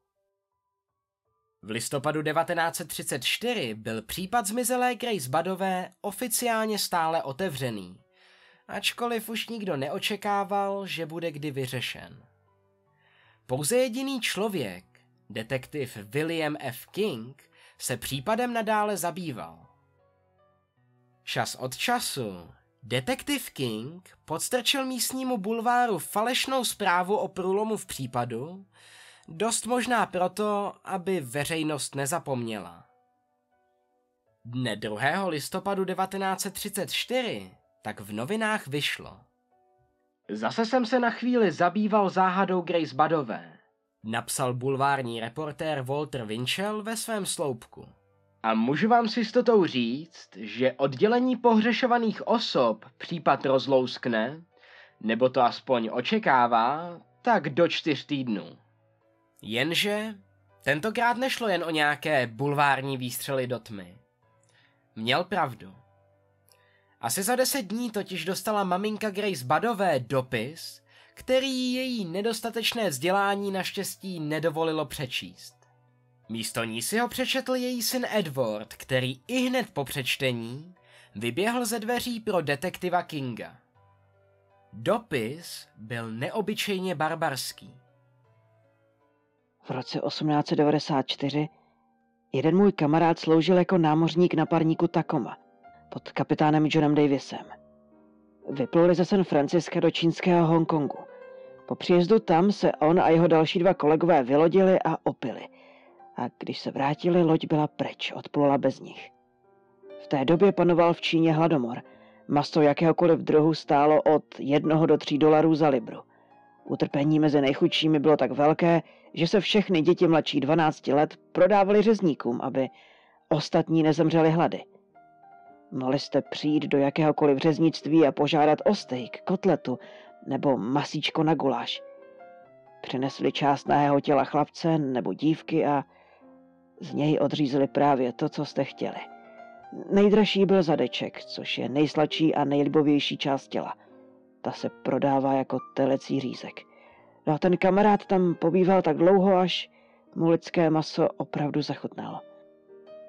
V listopadu 1934 byl případ zmizelé Grace Badové oficiálně stále otevřený, ačkoliv už nikdo neočekával, že bude kdy vyřešen. Pouze jediný člověk, detektiv William F. King, se případem nadále zabýval. Čas od času Detektiv King podstrčil místnímu bulváru falešnou zprávu o průlomu v případu, dost možná proto, aby veřejnost nezapomněla. Dne 2. listopadu 1934 tak v novinách vyšlo. Zase jsem se na chvíli zabýval záhadou Grace Badové, napsal bulvární reportér Walter Winchell ve svém sloupku. A můžu vám s jistotou říct, že oddělení pohřešovaných osob případ rozlouskne, nebo to aspoň očekává, tak do čtyř týdnů. Jenže tentokrát nešlo jen o nějaké bulvární výstřely do tmy. Měl pravdu. Asi za deset dní totiž dostala maminka Grace Badové dopis, který její nedostatečné vzdělání naštěstí nedovolilo přečíst. Místo ní si ho přečetl její syn Edward, který i hned po přečtení vyběhl ze dveří pro detektiva Kinga. Dopis byl neobyčejně barbarský. V roce 1894 jeden můj kamarád sloužil jako námořník na parníku Takoma pod kapitánem Johnem Davisem. Vypluli ze San Franciska do čínského Hongkongu. Po příjezdu tam se on a jeho další dva kolegové vylodili a opili. A když se vrátili, loď byla pryč, odplula bez nich. V té době panoval v Číně hladomor. Maso jakéhokoliv druhu stálo od jednoho do tří dolarů za libru. Utrpení mezi nejchudšími bylo tak velké, že se všechny děti mladší 12 let prodávali řezníkům, aby ostatní nezemřeli hlady. Mohli jste přijít do jakéhokoliv řeznictví a požádat o steak, kotletu nebo masíčko na guláš. Přinesli část nahého těla chlapce nebo dívky a z něj odřízli právě to, co jste chtěli. Nejdražší byl zadeček, což je nejsladší a nejlibovější část těla. Ta se prodává jako telecí řízek. No a ten kamarád tam pobýval tak dlouho, až mu lidské maso opravdu zachutnalo.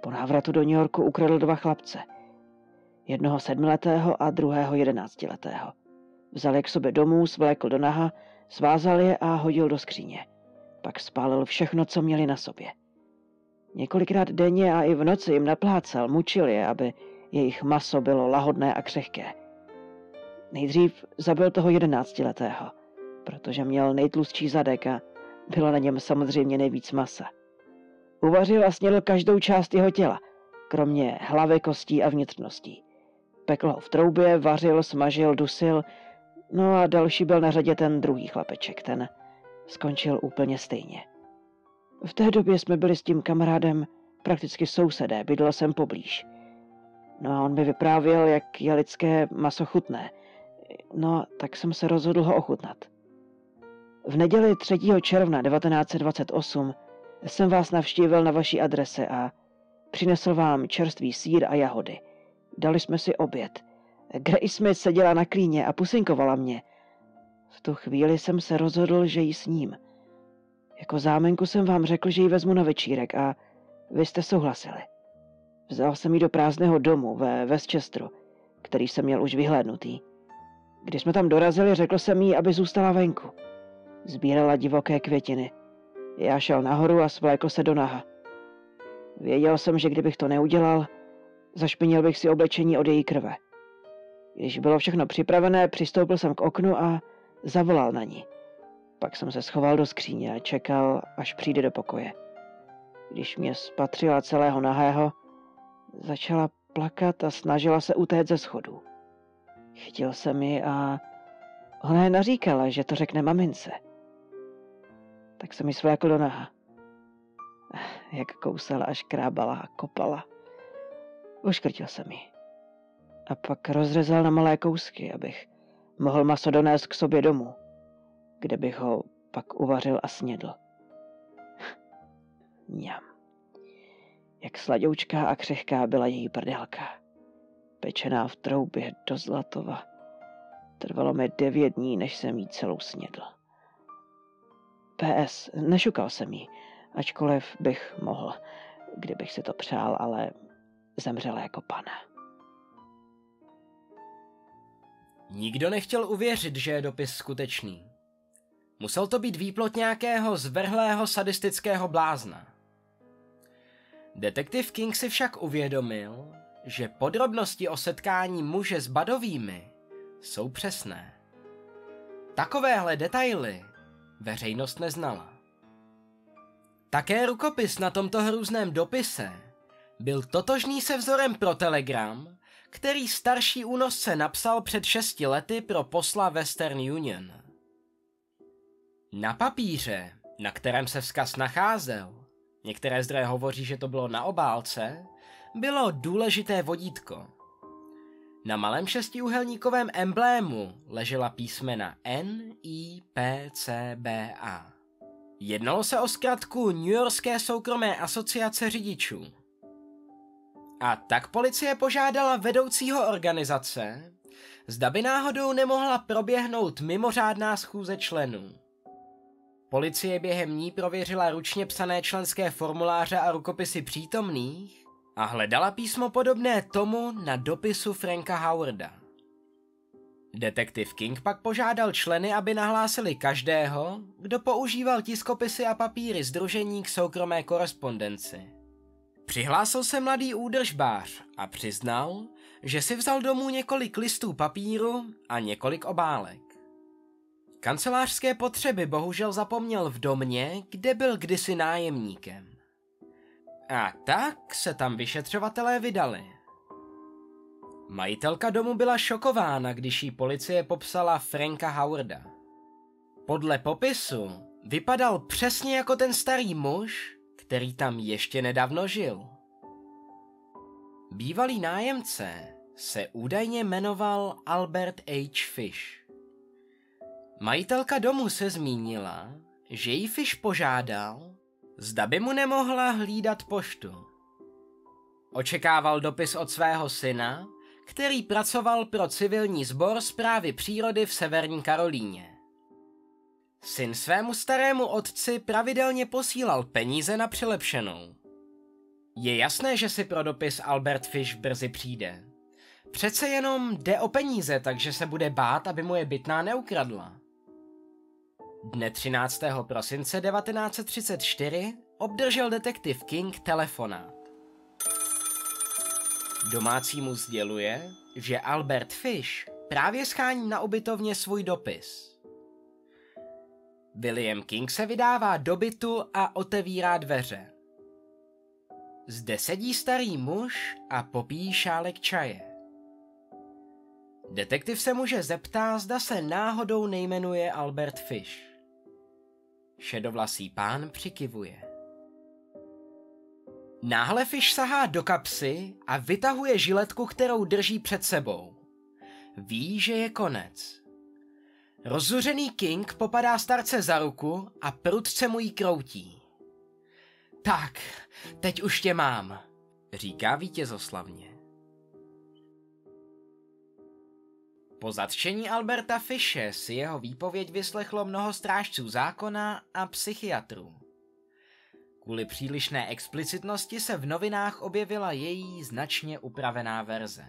Po návratu do New Yorku ukradl dva chlapce. Jednoho sedmiletého a druhého jedenáctiletého. Vzal je k sobě domů, svlékl do naha, svázal je a hodil do skříně. Pak spálil všechno, co měli na sobě. Několikrát denně a i v noci jim naplácal, mučil je, aby jejich maso bylo lahodné a křehké. Nejdřív zabil toho jedenáctiletého, protože měl nejtlustší zadek a bylo na něm samozřejmě nejvíc masa. Uvařil a snědl každou část jeho těla, kromě hlavy, kostí a vnitřností. Pekl ho v troubě, vařil, smažil, dusil, no a další byl na řadě ten druhý chlapeček, ten skončil úplně stejně. V té době jsme byli s tím kamarádem prakticky sousedé, bydlel jsem poblíž. No a on mi vyprávěl, jak je lidské maso chutné. No, tak jsem se rozhodl ho ochutnat. V neděli 3. června 1928 jsem vás navštívil na vaší adrese a přinesl vám čerstvý sír a jahody. Dali jsme si oběd. Grace Smith seděla na klíně a pusinkovala mě. V tu chvíli jsem se rozhodl, že ji s ním – jako zámenku jsem vám řekl, že ji vezmu na večírek a vy jste souhlasili. Vzal jsem ji do prázdného domu ve Westchesteru, který jsem měl už vyhlédnutý. Když jsme tam dorazili, řekl jsem jí, aby zůstala venku. Sbírala divoké květiny. Já šel nahoru a svlékl se do naha. Věděl jsem, že kdybych to neudělal, zašpinil bych si oblečení od její krve. Když bylo všechno připravené, přistoupil jsem k oknu a zavolal na ní. Pak jsem se schoval do skříně a čekal, až přijde do pokoje. Když mě spatřila celého nahého, začala plakat a snažila se utéct ze schodů. Chytil jsem ji a ona je naříkala, že to řekne mamince. Tak jsem ji svlékl do naha. Jak kousala až krábala a kopala. Uškrtil jsem ji. A pak rozřezal na malé kousky, abych mohl maso donést k sobě domů kde bych ho pak uvařil a snědl. Mňam. Jak sladoučká a křehká byla její prdelka. Pečená v troubě do zlatova. Trvalo mi devět dní, než jsem jí celou snědl. PS, nešukal jsem jí, ačkoliv bych mohl, kdybych si to přál, ale zemřela jako pana. Nikdo nechtěl uvěřit, že je dopis skutečný. Musel to být výplot nějakého zvrhlého sadistického blázna. Detektiv King si však uvědomil, že podrobnosti o setkání muže s badovými jsou přesné. Takovéhle detaily veřejnost neznala. Také rukopis na tomto hrůzném dopise byl totožný se vzorem pro Telegram, který starší únosce napsal před šesti lety pro posla Western Union. Na papíře, na kterém se vzkaz nacházel, některé zdroje hovoří, že to bylo na obálce, bylo důležité vodítko. Na malém šestiúhelníkovém emblému ležela písmena N, I, P, C, B, A. Jednalo se o zkratku New Yorkské soukromé asociace řidičů. A tak policie požádala vedoucího organizace, zda by náhodou nemohla proběhnout mimořádná schůze členů. Policie během ní prověřila ručně psané členské formuláře a rukopisy přítomných a hledala písmo podobné tomu na dopisu Franka Howarda. Detektiv King pak požádal členy, aby nahlásili každého, kdo používal tiskopisy a papíry združení k soukromé korespondenci. Přihlásil se mladý údržbář a přiznal, že si vzal domů několik listů papíru a několik obálek. Kancelářské potřeby bohužel zapomněl v domě, kde byl kdysi nájemníkem. A tak se tam vyšetřovatelé vydali. Majitelka domu byla šokována, když jí policie popsala Franka Howarda. Podle popisu vypadal přesně jako ten starý muž, který tam ještě nedávno žil. Bývalý nájemce se údajně jmenoval Albert H. Fish. Majitelka domu se zmínila, že jí Fish požádal, zda by mu nemohla hlídat poštu. Očekával dopis od svého syna, který pracoval pro civilní sbor zprávy přírody v Severní Karolíně. Syn svému starému otci pravidelně posílal peníze na přilepšenou. Je jasné, že si pro dopis Albert Fish brzy přijde. Přece jenom jde o peníze, takže se bude bát, aby mu je bytná neukradla. Dne 13. prosince 1934 obdržel detektiv King telefonát. Domácímu sděluje, že Albert Fish právě schání na ubytovně svůj dopis. William King se vydává do bytu a otevírá dveře. Zde sedí starý muž a popíjí šálek čaje. Detektiv se muže zeptá, zda se náhodou nejmenuje Albert Fish. Šedovlasý pán přikivuje. Náhle Fish sahá do kapsy a vytahuje žiletku, kterou drží před sebou. Ví, že je konec. Rozuřený King popadá starce za ruku a prudce mu jí kroutí. Tak, teď už tě mám, říká vítězoslavně. Po zatčení Alberta Fische si jeho výpověď vyslechlo mnoho strážců zákona a psychiatrů. Kvůli přílišné explicitnosti se v novinách objevila její značně upravená verze.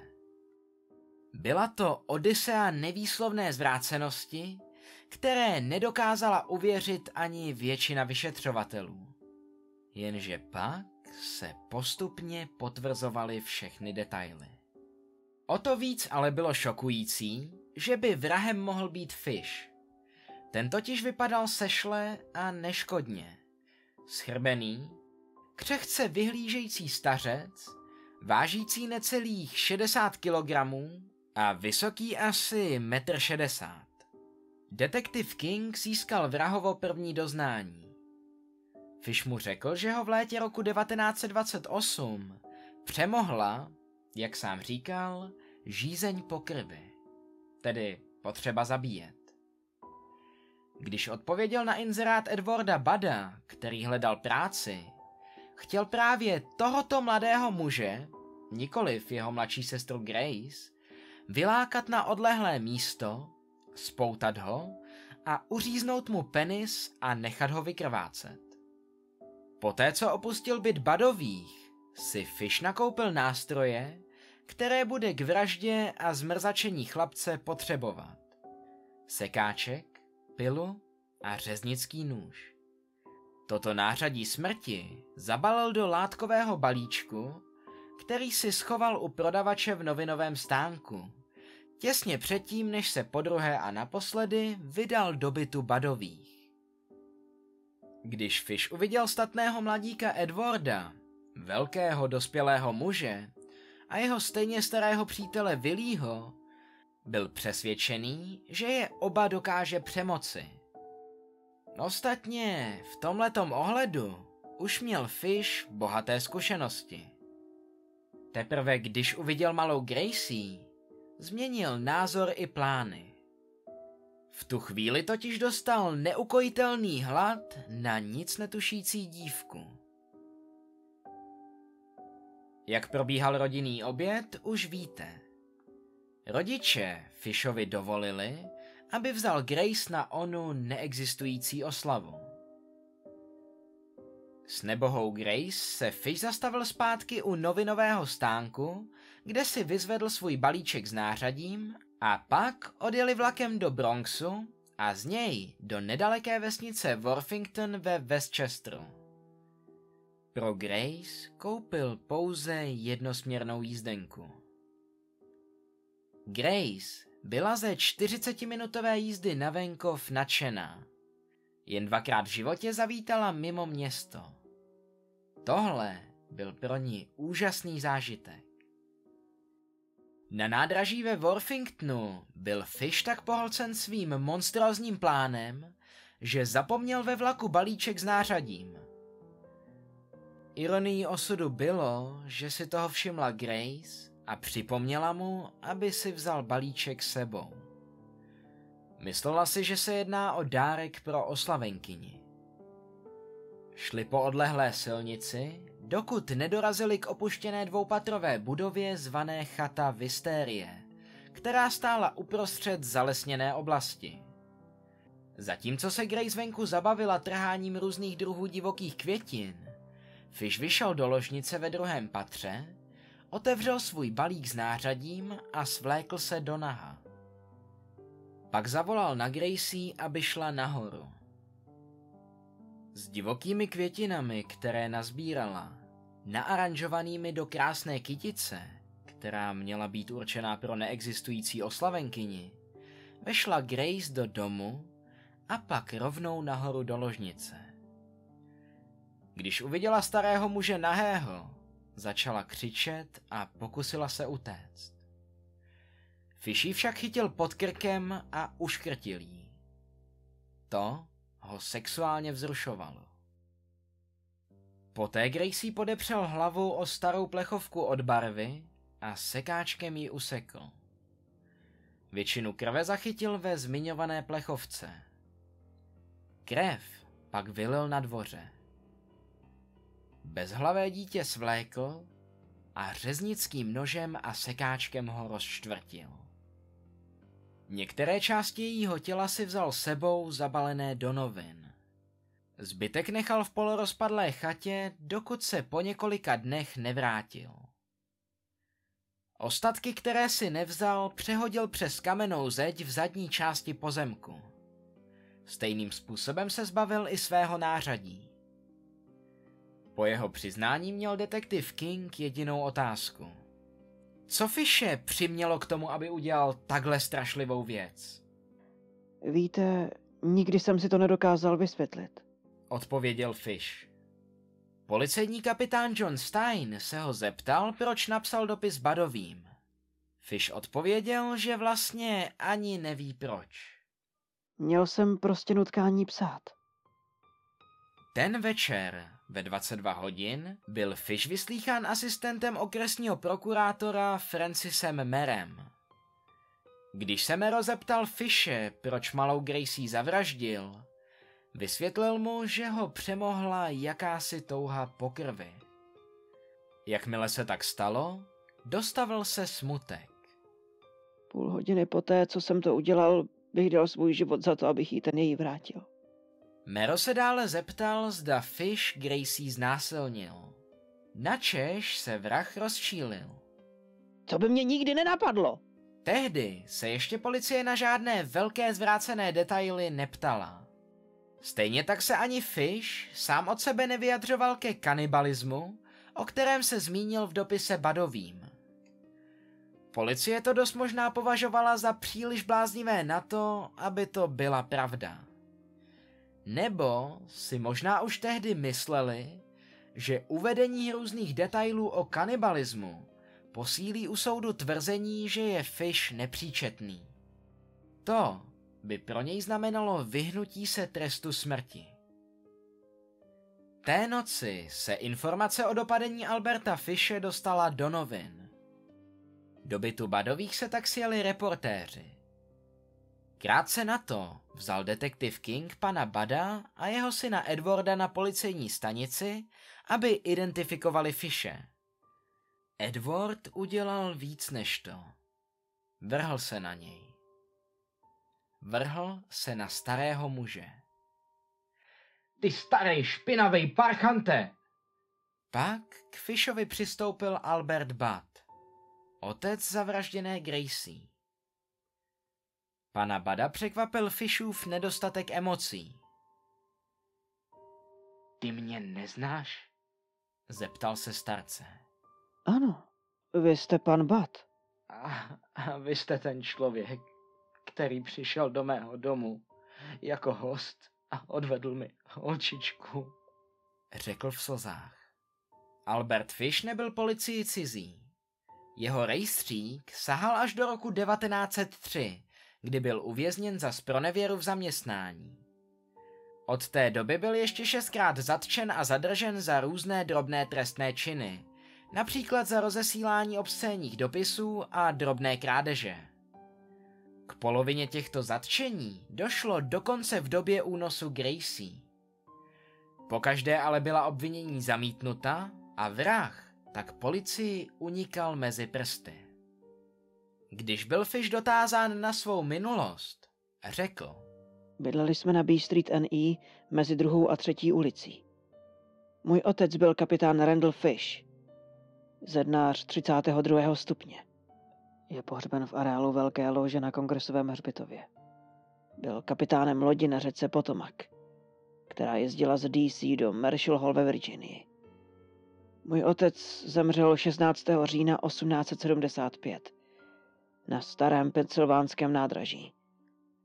Byla to Odisea nevýslovné zvrácenosti, které nedokázala uvěřit ani většina vyšetřovatelů. Jenže pak se postupně potvrzovaly všechny detaily. O to víc ale bylo šokující, že by vrahem mohl být Fish. Ten totiž vypadal sešle a neškodně. Schrbený, křehce vyhlížející stařec, vážící necelých 60 kg a vysoký asi 1,60 m. Detektiv King získal vrahovo první doznání. Fish mu řekl, že ho v létě roku 1928 přemohla, jak sám říkal, žízeň po krvi, tedy potřeba zabíjet. Když odpověděl na inzerát Edwarda Bada, který hledal práci, chtěl právě tohoto mladého muže, nikoliv jeho mladší sestru Grace, vylákat na odlehlé místo, spoutat ho a uříznout mu penis a nechat ho vykrvácet. Poté, co opustil byt Badových, si Fish nakoupil nástroje, které bude k vraždě a zmrzačení chlapce potřebovat. Sekáček, pilu a řeznický nůž. Toto nářadí smrti zabalil do látkového balíčku, který si schoval u prodavače v novinovém stánku, těsně předtím, než se podruhé a naposledy vydal do bytu Badových. Když Fish uviděl statného mladíka Edwarda, velkého dospělého muže, a jeho stejně starého přítele Willího, byl přesvědčený, že je oba dokáže přemoci. Ostatně v tomhletom ohledu už měl Fish bohaté zkušenosti. Teprve když uviděl malou Gracie, změnil názor i plány. V tu chvíli totiž dostal neukojitelný hlad na nic netušící dívku. Jak probíhal rodinný oběd, už víte. Rodiče Fishovi dovolili, aby vzal Grace na onu neexistující oslavu. S nebohou Grace se Fish zastavil zpátky u novinového stánku, kde si vyzvedl svůj balíček s nářadím a pak odjeli vlakem do Bronxu a z něj do nedaleké vesnice Worthington ve Westchesteru. Pro Grace koupil pouze jednosměrnou jízdenku. Grace byla ze 40-minutové jízdy na venkov nadšená. Jen dvakrát v životě zavítala mimo město. Tohle byl pro ní úžasný zážitek. Na nádraží ve Worthingtonu byl Fish tak pohlcen svým monstrózním plánem, že zapomněl ve vlaku balíček s nářadím. Ironií osudu bylo, že si toho všimla Grace a připomněla mu, aby si vzal balíček sebou. Myslela si, že se jedná o dárek pro oslavenkyni. Šli po odlehlé silnici, dokud nedorazili k opuštěné dvoupatrové budově zvané chata Vistérie, která stála uprostřed zalesněné oblasti. Zatímco se Grace venku zabavila trháním různých druhů divokých květin, Fish vyšel do ložnice ve druhém patře Otevřel svůj balík s nářadím a svlékl se do naha. Pak zavolal na Gracie, aby šla nahoru. S divokými květinami, které nazbírala, naaranžovanými do krásné kytice, která měla být určená pro neexistující oslavenkyni, vešla Grace do domu a pak rovnou nahoru do ložnice. Když uviděla starého muže nahého, Začala křičet a pokusila se utéct. Fishy však chytil pod krkem a uškrtil jí. To ho sexuálně vzrušovalo. Poté Gracie podepřel hlavu o starou plechovku od barvy a sekáčkem ji usekl. Většinu krve zachytil ve zmiňované plechovce. Krev pak vylil na dvoře. Bezhlavé dítě svlékl a řeznickým nožem a sekáčkem ho rozčtvrtil. Některé části jejího těla si vzal sebou zabalené do novin. Zbytek nechal v polorozpadlé chatě, dokud se po několika dnech nevrátil. Ostatky, které si nevzal, přehodil přes kamennou zeď v zadní části pozemku. Stejným způsobem se zbavil i svého nářadí. Po jeho přiznání měl detektiv King jedinou otázku. Co Fishe přimělo k tomu, aby udělal takhle strašlivou věc? Víte, nikdy jsem si to nedokázal vysvětlit. Odpověděl Fish. Policejní kapitán John Stein se ho zeptal, proč napsal dopis Badovým. Fish odpověděl, že vlastně ani neví proč. Měl jsem prostě nutkání psát. Ten večer ve 22 hodin byl Fish vyslýchán asistentem okresního prokurátora Francisem Merem. Když se Mero zeptal Fishe, proč malou Gracie zavraždil, vysvětlil mu, že ho přemohla jakási touha po krvi. Jakmile se tak stalo, dostavil se smutek. Půl hodiny poté, co jsem to udělal, bych dal svůj život za to, abych jí ten její vrátil. Mero se dále zeptal, zda Fish Gracie znásilnil. Načež se vrah rozčílil. To by mě nikdy nenapadlo. Tehdy se ještě policie na žádné velké zvrácené detaily neptala. Stejně tak se ani Fish sám od sebe nevyjadřoval ke kanibalismu, o kterém se zmínil v dopise Badovým. Policie to dost možná považovala za příliš bláznivé na to, aby to byla pravda. Nebo si možná už tehdy mysleli, že uvedení různých detailů o kanibalismu posílí u soudu tvrzení, že je Fish nepříčetný. To by pro něj znamenalo vyhnutí se trestu smrti. Té noci se informace o dopadení Alberta Fishe dostala do novin. Do bytu Badových se tak sjeli reportéři. Krátce na to vzal detektiv King pana Bada a jeho syna Edwarda na policejní stanici, aby identifikovali Fishe. Edward udělal víc než to. Vrhl se na něj. Vrhl se na starého muže. Ty starý špinavý parchante! Pak k Fishovi přistoupil Albert Budd, otec zavražděné Gracie. Pana Bada překvapil Fishův nedostatek emocí. Ty mě neznáš? Zeptal se starce. Ano, vy jste pan Bat. A, a vy jste ten člověk, který přišel do mého domu jako host a odvedl mi holčičku, řekl v slzách. Albert Fish nebyl policii cizí. Jeho rejstřík sahal až do roku 1903, kdy byl uvězněn za spronevěru v zaměstnání. Od té doby byl ještě šestkrát zatčen a zadržen za různé drobné trestné činy, například za rozesílání obscénních dopisů a drobné krádeže. K polovině těchto zatčení došlo dokonce v době únosu Gracie. Pokaždé ale byla obvinění zamítnuta a vrah tak policii unikal mezi prsty. Když byl Fish dotázán na svou minulost, řekl. Bydleli jsme na B Street NE mezi druhou a třetí ulicí. Můj otec byl kapitán Randall Fish, zednář 32. stupně. Je pohřben v areálu Velké lože na kongresovém hřbitově. Byl kapitánem lodi na řece Potomac, která jezdila z DC do Marshall Hall ve Virginii. Můj otec zemřel 16. října 1875 na starém pensylvánském nádraží,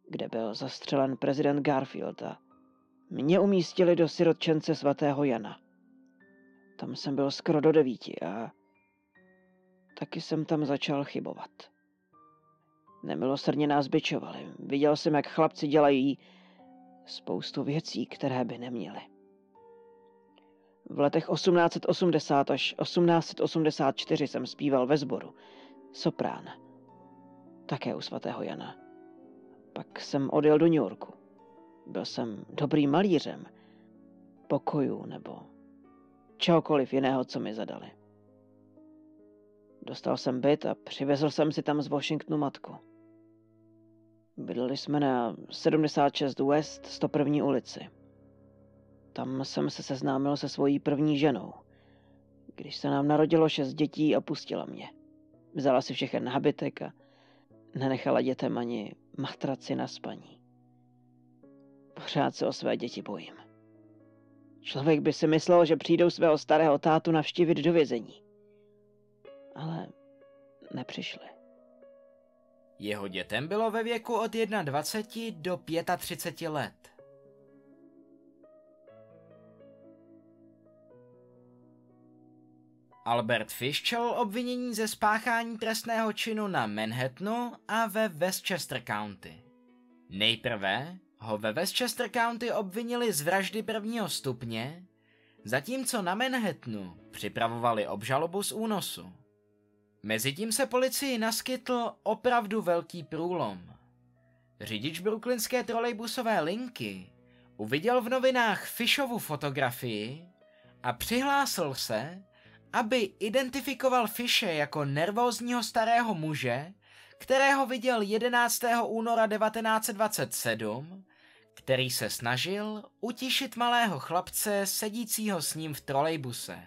kde byl zastřelen prezident Garfield a mě umístili do sirotčence svatého Jana. Tam jsem byl skoro do devíti a taky jsem tam začal chybovat. Nemilosrdně nás byčovali. Viděl jsem, jak chlapci dělají spoustu věcí, které by neměli. V letech 1880 až 1884 jsem zpíval ve sboru, soprán také u svatého Jana. Pak jsem odjel do New Yorku. Byl jsem dobrým malířem, pokojů nebo čehokoliv jiného, co mi zadali. Dostal jsem byt a přivezl jsem si tam z Washingtonu matku. Bydleli jsme na 76 West 101. ulici. Tam jsem se seznámil se svojí první ženou. Když se nám narodilo šest dětí, opustila mě. Vzala si všechen nábytek a nenechala dětem ani matraci na spaní. Pořád se o své děti bojím. Člověk by si myslel, že přijdou svého starého tátu navštívit do vězení. Ale nepřišli. Jeho dětem bylo ve věku od 21 do 35 let. Albert Fish čelil obvinění ze spáchání trestného činu na Manhattanu a ve Westchester County. Nejprve ho ve Westchester County obvinili z vraždy prvního stupně, zatímco na Manhattanu připravovali obžalobu z únosu. Mezitím se policii naskytl opravdu velký průlom. Řidič brooklynské trolejbusové linky uviděl v novinách Fishovu fotografii a přihlásil se, aby identifikoval Fishe jako nervózního starého muže, kterého viděl 11. února 1927, který se snažil utišit malého chlapce sedícího s ním v trolejbuse.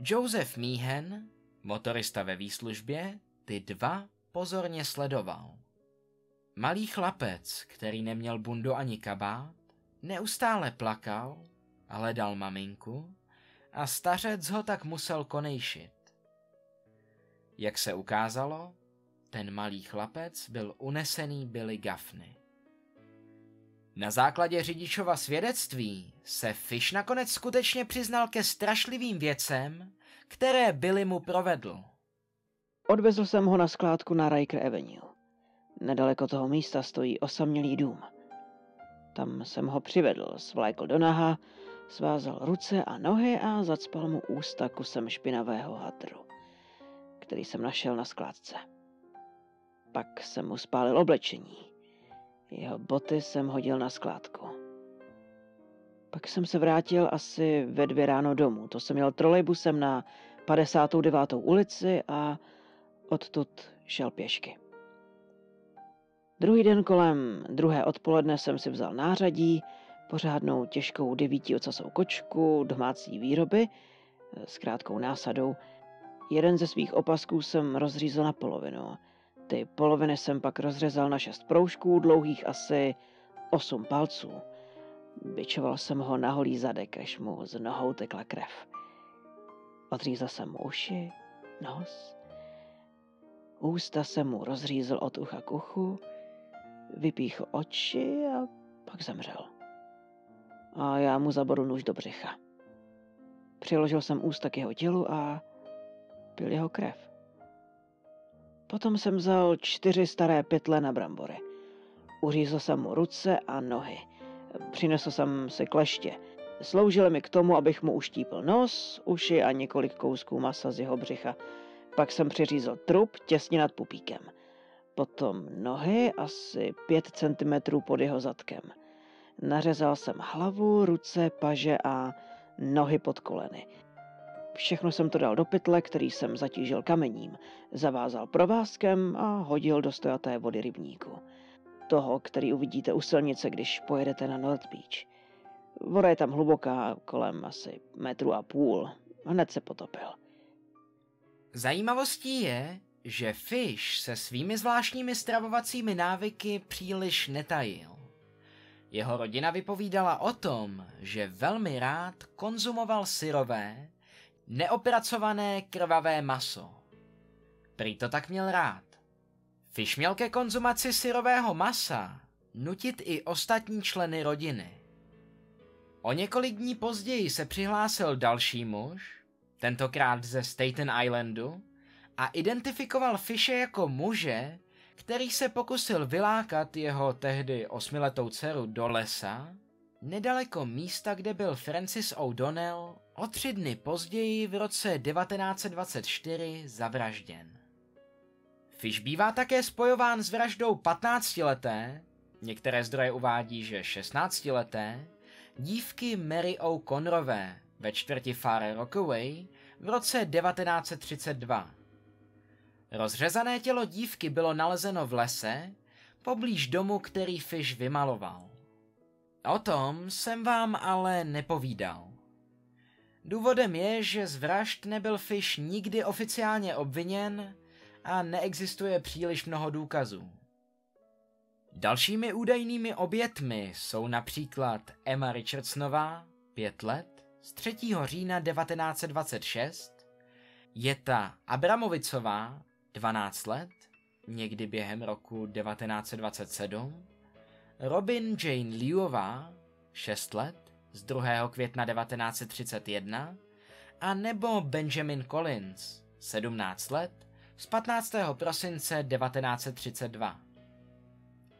Joseph Meehan, motorista ve výslužbě, ty dva pozorně sledoval. Malý chlapec, který neměl bundu ani kabát, neustále plakal a hledal maminku, a stařec ho tak musel konejšit. Jak se ukázalo, ten malý chlapec byl unesený Billy Gaffney. Na základě řidičova svědectví se Fish nakonec skutečně přiznal ke strašlivým věcem, které Billy mu provedl. Odvezl jsem ho na skládku na Riker Avenue. Nedaleko toho místa stojí osamělý dům. Tam jsem ho přivedl, svlékl do naha, svázal ruce a nohy a zacpal mu ústa kusem špinavého hadru, který jsem našel na skládce. Pak jsem mu spálil oblečení. Jeho boty jsem hodil na skládku. Pak jsem se vrátil asi ve dvě ráno domů. To jsem jel trolejbusem na 59. ulici a odtud šel pěšky. Druhý den kolem druhé odpoledne jsem si vzal nářadí, pořádnou těžkou devítiocasou kočku, domácí výroby s krátkou násadou. Jeden ze svých opasků jsem rozřízl na polovinu. Ty poloviny jsem pak rozřezal na šest proužků, dlouhých asi osm palců. Byčoval jsem ho na holý zadek, až mu z nohou tekla krev. Odřízl jsem mu uši, nos. Ústa jsem mu rozřízl od ucha k uchu, vypíchl oči a pak zemřel. A já mu zabodl nůž do břicha. Přiložil jsem ústa k jeho tělu a pil jeho krev. Potom jsem vzal čtyři staré pytle na brambory. Uřízl jsem mu ruce a nohy. Přinesl jsem si kleště. Sloužily mi k tomu, abych mu uštípl nos, uši a několik kousků masa z jeho břicha. Pak jsem přiřízl trup těsně nad pupíkem. Potom nohy asi pět centimetrů pod jeho zadkem. Nařezal jsem hlavu, ruce, paže a nohy pod koleny. Všechno jsem to dal do pytle, který jsem zatížil kamením, zavázal provázkem a hodil do stojaté vody rybníku. Toho, který uvidíte u silnice, když pojedete na North Beach. Voda je tam hluboká, kolem asi metru a půl. Hned se potopil. Zajímavostí je, že Fish se svými zvláštními stravovacími návyky příliš netajil. Jeho rodina vypovídala o tom, že velmi rád konzumoval syrové, neopracované krvavé maso. Prý to tak měl rád. Fish měl ke konzumaci syrového masa nutit i ostatní členy rodiny. O několik dní později se přihlásil další muž, tentokrát ze Staten Islandu, a identifikoval Fishe jako muže, který se pokusil vylákat jeho tehdy osmiletou dceru do lesa, nedaleko místa, kde byl Francis O'Donnell o tři dny později v roce 1924 zavražděn. Fish bývá také spojován s vraždou 15-leté, některé zdroje uvádí, že 16-leté, dívky Mary O'Connorové ve čtvrti Far Rockaway v roce 1932. Rozřezané tělo dívky bylo nalezeno v lese, poblíž domu, který Fish vymaloval. O tom jsem vám ale nepovídal. Důvodem je, že z vražd nebyl Fish nikdy oficiálně obviněn a neexistuje příliš mnoho důkazů. Dalšími údajnými obětmi jsou například Emma Richardsonová, 5 let, z 3. října 1926, Jeta Abramovicová, 12 let, někdy během roku 1927, Robin Jane Liuová, 6 let, z 2. května 1931, a nebo Benjamin Collins, 17 let, z 15. prosince 1932.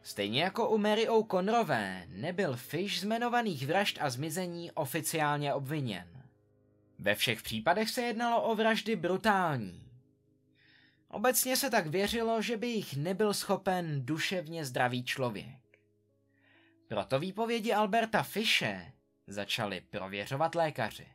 Stejně jako u Mary O'Connorové nebyl Fish z jmenovaných vražd a zmizení oficiálně obviněn. Ve všech případech se jednalo o vraždy brutální, Obecně se tak věřilo, že by jich nebyl schopen duševně zdravý člověk. Proto výpovědi Alberta Fische začali prověřovat lékaři.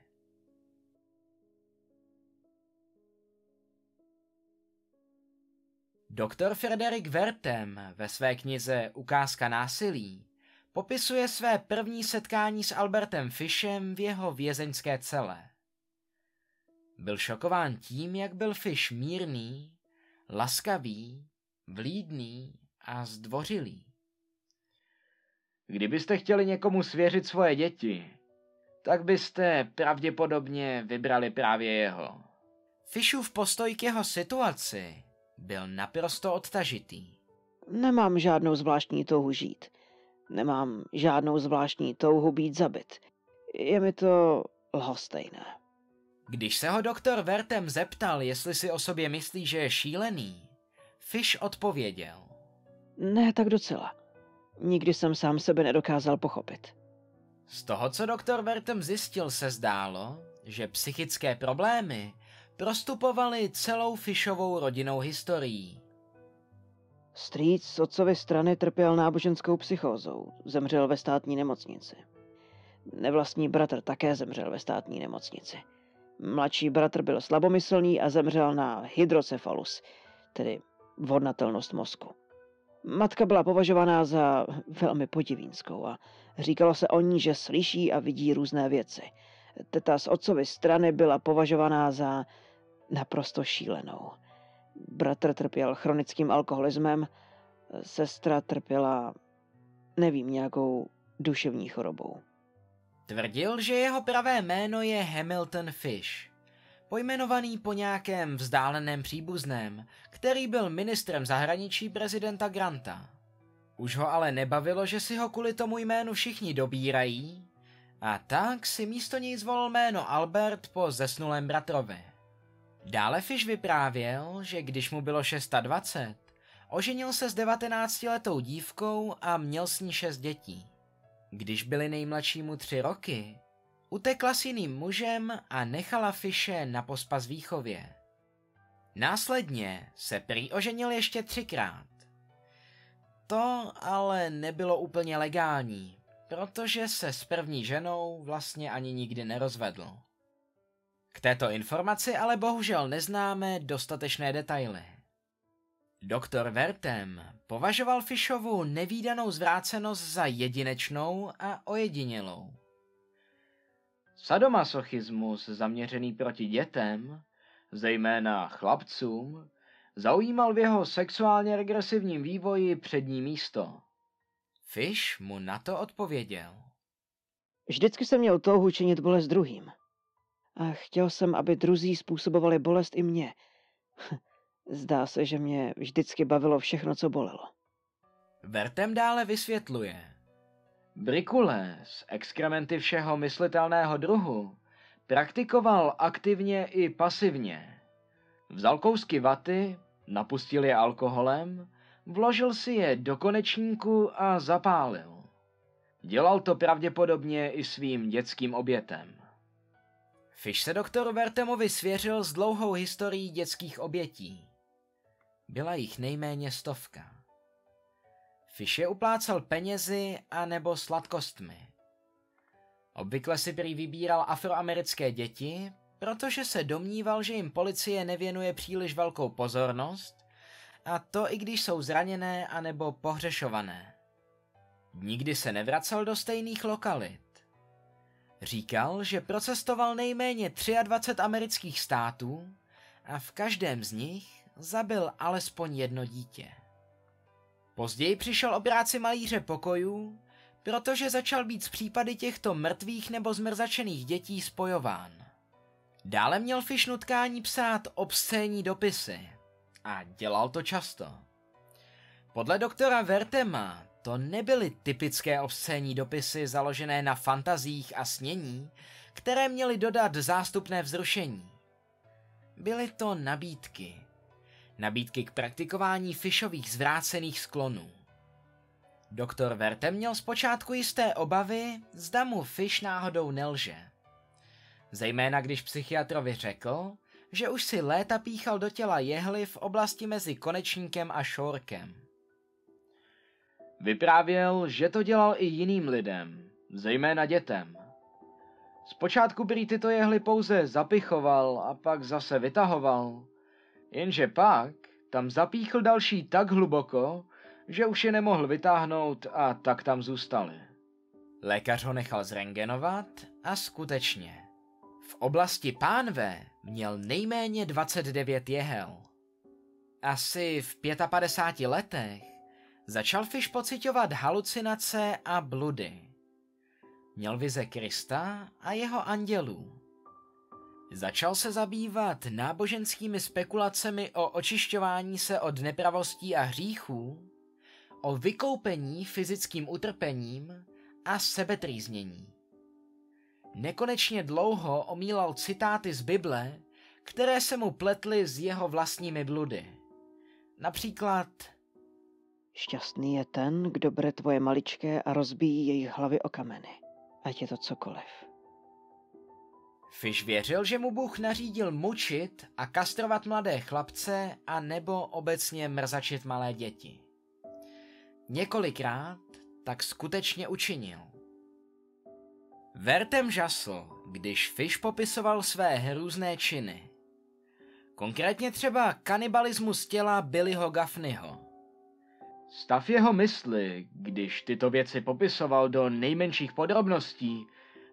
Doktor Frederik Vertem ve své knize Ukázka násilí popisuje své první setkání s Albertem Fishem v jeho vězeňské cele. Byl šokován tím, jak byl Fish mírný, laskavý, vlídný a zdvořilý. Kdybyste chtěli někomu svěřit svoje děti, tak byste pravděpodobně vybrali právě jeho. Fishův postoj k jeho situaci byl naprosto odtažitý. Nemám žádnou zvláštní touhu žít. Nemám žádnou zvláštní touhu být zabit. Je mi to lhostejné. Když se ho doktor Vertem zeptal, jestli si o sobě myslí, že je šílený, Fish odpověděl. Ne, tak docela. Nikdy jsem sám sebe nedokázal pochopit. Z toho, co doktor Vertem zjistil, se zdálo, že psychické problémy prostupovaly celou Fishovou rodinnou historií. Strýc z otcovy strany trpěl náboženskou psychózou, zemřel ve státní nemocnici. Nevlastní bratr také zemřel ve státní nemocnici. Mladší bratr byl slabomyslný a zemřel na hydrocefalus, tedy vodnatelnost mozku. Matka byla považovaná za velmi podivínskou a říkalo se o ní, že slyší a vidí různé věci. Teta z otcovy strany byla považovaná za naprosto šílenou. Bratr trpěl chronickým alkoholismem, sestra trpěla, nevím, nějakou duševní chorobou. Tvrdil, že jeho pravé jméno je Hamilton Fish, pojmenovaný po nějakém vzdáleném příbuzném, který byl ministrem zahraničí prezidenta Granta. Už ho ale nebavilo, že si ho kvůli tomu jménu všichni dobírají, a tak si místo něj zvolil jméno Albert po zesnulém bratrovi. Dále Fish vyprávěl, že když mu bylo 620, oženil se s 19-letou dívkou a měl s ní šest dětí. Když byly nejmladšímu tři roky, utekla s jiným mužem a nechala Fishe na pospas výchově. Následně se prý oženil ještě třikrát. To ale nebylo úplně legální, protože se s první ženou vlastně ani nikdy nerozvedl. K této informaci ale bohužel neznáme dostatečné detaily. Doktor Vertem považoval Fishovu nevýdanou zvrácenost za jedinečnou a ojedinělou. Sadomasochismus zaměřený proti dětem, zejména chlapcům, zaujímal v jeho sexuálně regresivním vývoji přední místo. Fish mu na to odpověděl. Vždycky jsem měl touhu činit bolest druhým. A chtěl jsem, aby druzí způsobovali bolest i mě. Zdá se, že mě vždycky bavilo všechno, co bolelo. Vertem dále vysvětluje. Brikule z exkrementy všeho myslitelného druhu praktikoval aktivně i pasivně. Vzal kousky vaty, napustil je alkoholem, vložil si je do konečníku a zapálil. Dělal to pravděpodobně i svým dětským obětem. Fish se doktoru Vertemovi svěřil s dlouhou historií dětských obětí. Byla jich nejméně stovka. Fish je uplácal penězi a nebo sladkostmi. Obvykle si prý vybíral afroamerické děti, protože se domníval, že jim policie nevěnuje příliš velkou pozornost, a to i když jsou zraněné anebo pohřešované. Nikdy se nevracel do stejných lokalit. Říkal, že procestoval nejméně 23 amerických států a v každém z nich zabil alespoň jedno dítě. Později přišel o práci malíře pokojů, protože začal být z případy těchto mrtvých nebo zmrzačených dětí spojován. Dále měl Fish nutkání psát obscénní dopisy a dělal to často. Podle doktora Vertema to nebyly typické obscénní dopisy založené na fantazích a snění, které měly dodat zástupné vzrušení. Byly to nabídky, nabídky k praktikování Fishových zvrácených sklonů. Doktor Verte měl zpočátku jisté obavy, zda mu Fish náhodou nelže. Zejména když psychiatrovi řekl, že už si léta píchal do těla jehly v oblasti mezi konečníkem a šorkem. Vyprávěl, že to dělal i jiným lidem, zejména dětem. Zpočátku prý tyto jehly pouze zapichoval a pak zase vytahoval, Jenže pak tam zapíchl další tak hluboko, že už je nemohl vytáhnout a tak tam zůstali. Lékař ho nechal zrengenovat a skutečně. V oblasti pánve měl nejméně 29 jehel. Asi v 55 letech začal Fish pocitovat halucinace a bludy. Měl vize Krista a jeho andělů. Začal se zabývat náboženskými spekulacemi o očišťování se od nepravostí a hříchů, o vykoupení fyzickým utrpením a sebetrýznění. Nekonečně dlouho omílal citáty z Bible, které se mu pletly s jeho vlastními bludy. Například Šťastný je ten, kdo bere tvoje maličké a rozbíjí jejich hlavy o kameny. Ať je to cokoliv. Fish věřil, že mu Bůh nařídil mučit a kastrovat mladé chlapce a nebo obecně mrzačit malé děti. Několikrát tak skutečně učinil. Vertem žasl, když Fish popisoval své hrůzné činy. Konkrétně třeba kanibalismus těla Billyho Gaffneyho. Stav jeho mysli, když tyto věci popisoval do nejmenších podrobností,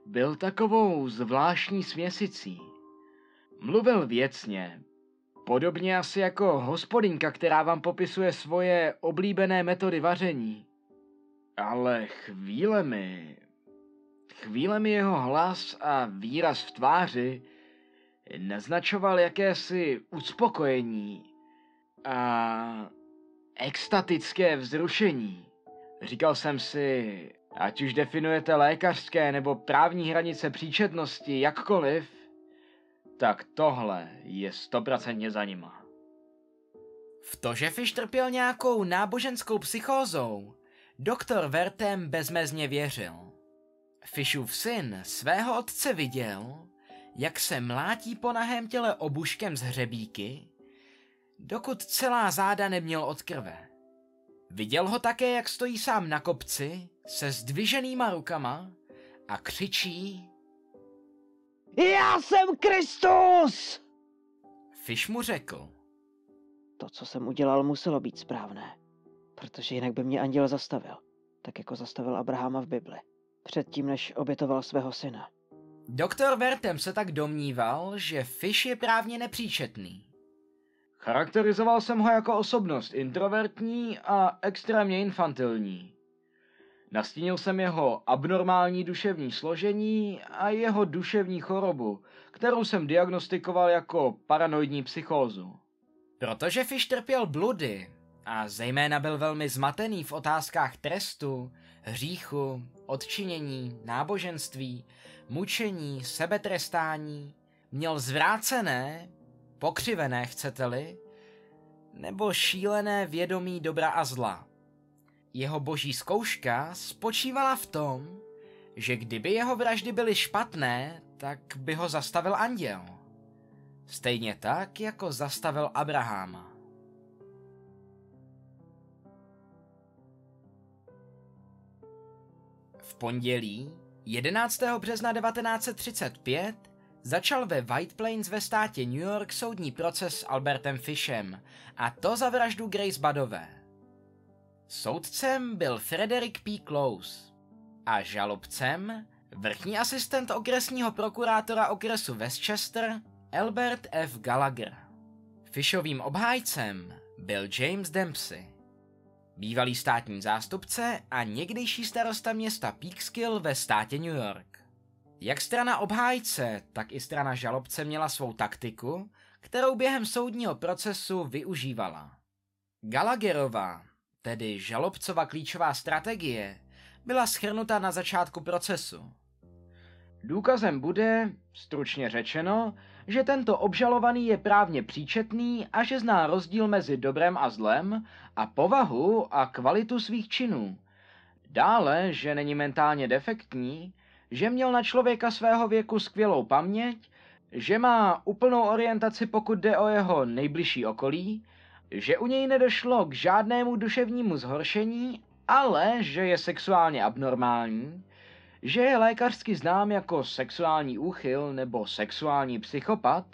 byl takovou zvláštní směsicí. Mluvil věcně, podobně asi jako hospodinka, která vám popisuje svoje oblíbené metody vaření. Ale chvílemi, chvílemi jeho hlas a výraz v tváři naznačoval jakési uspokojení a extatické vzrušení. Říkal jsem si, ať už definujete lékařské nebo právní hranice příčetnosti jakkoliv, tak tohle je stoprocentně za nima. V to, že Fish trpěl nějakou náboženskou psychózou, doktor Vertem bezmezně věřil. Fishův syn svého otce viděl, jak se mlátí po nahém těle obuškem z hřebíky, dokud celá záda neměl od krve. Viděl ho také, jak stojí sám na kopci se zdviženýma rukama a křičí Já jsem Kristus! Fish mu řekl. To, co jsem udělal, muselo být správné. Protože jinak by mě anděl zastavil. Tak jako zastavil Abrahama v Bibli. Předtím, než obětoval svého syna. Doktor Vertem se tak domníval, že Fish je právně nepříčetný. Charakterizoval jsem ho jako osobnost introvertní a extrémně infantilní. Nastínil jsem jeho abnormální duševní složení a jeho duševní chorobu, kterou jsem diagnostikoval jako paranoidní psychózu. Protože Fish trpěl bludy a zejména byl velmi zmatený v otázkách trestu, hříchu, odčinění, náboženství, mučení, sebetrestání, měl zvrácené, pokřivené chcete-li, nebo šílené vědomí dobra a zla. Jeho boží zkouška spočívala v tom, že kdyby jeho vraždy byly špatné, tak by ho zastavil anděl. Stejně tak, jako zastavil Abraháma. V pondělí 11. března 1935 začal ve White Plains ve státě New York soudní proces s Albertem Fishem, a to za vraždu Grace Badové. Soudcem byl Frederick P. Close a žalobcem vrchní asistent okresního prokurátora okresu Westchester Albert F. Gallagher. Fishovým obhájcem byl James Dempsey, bývalý státní zástupce a někdejší starosta města Peekskill ve státě New York. Jak strana obhájce, tak i strana žalobce měla svou taktiku, kterou během soudního procesu využívala. Gallagherova, tedy žalobcova klíčová strategie, byla schrnuta na začátku procesu. Důkazem bude, stručně řečeno, že tento obžalovaný je právně příčetný a že zná rozdíl mezi dobrem a zlem a povahu a kvalitu svých činů. Dále, že není mentálně defektní, že měl na člověka svého věku skvělou paměť, že má úplnou orientaci pokud jde o jeho nejbližší okolí, že u něj nedošlo k žádnému duševnímu zhoršení, ale že je sexuálně abnormální, že je lékařsky znám jako sexuální úchyl nebo sexuální psychopat,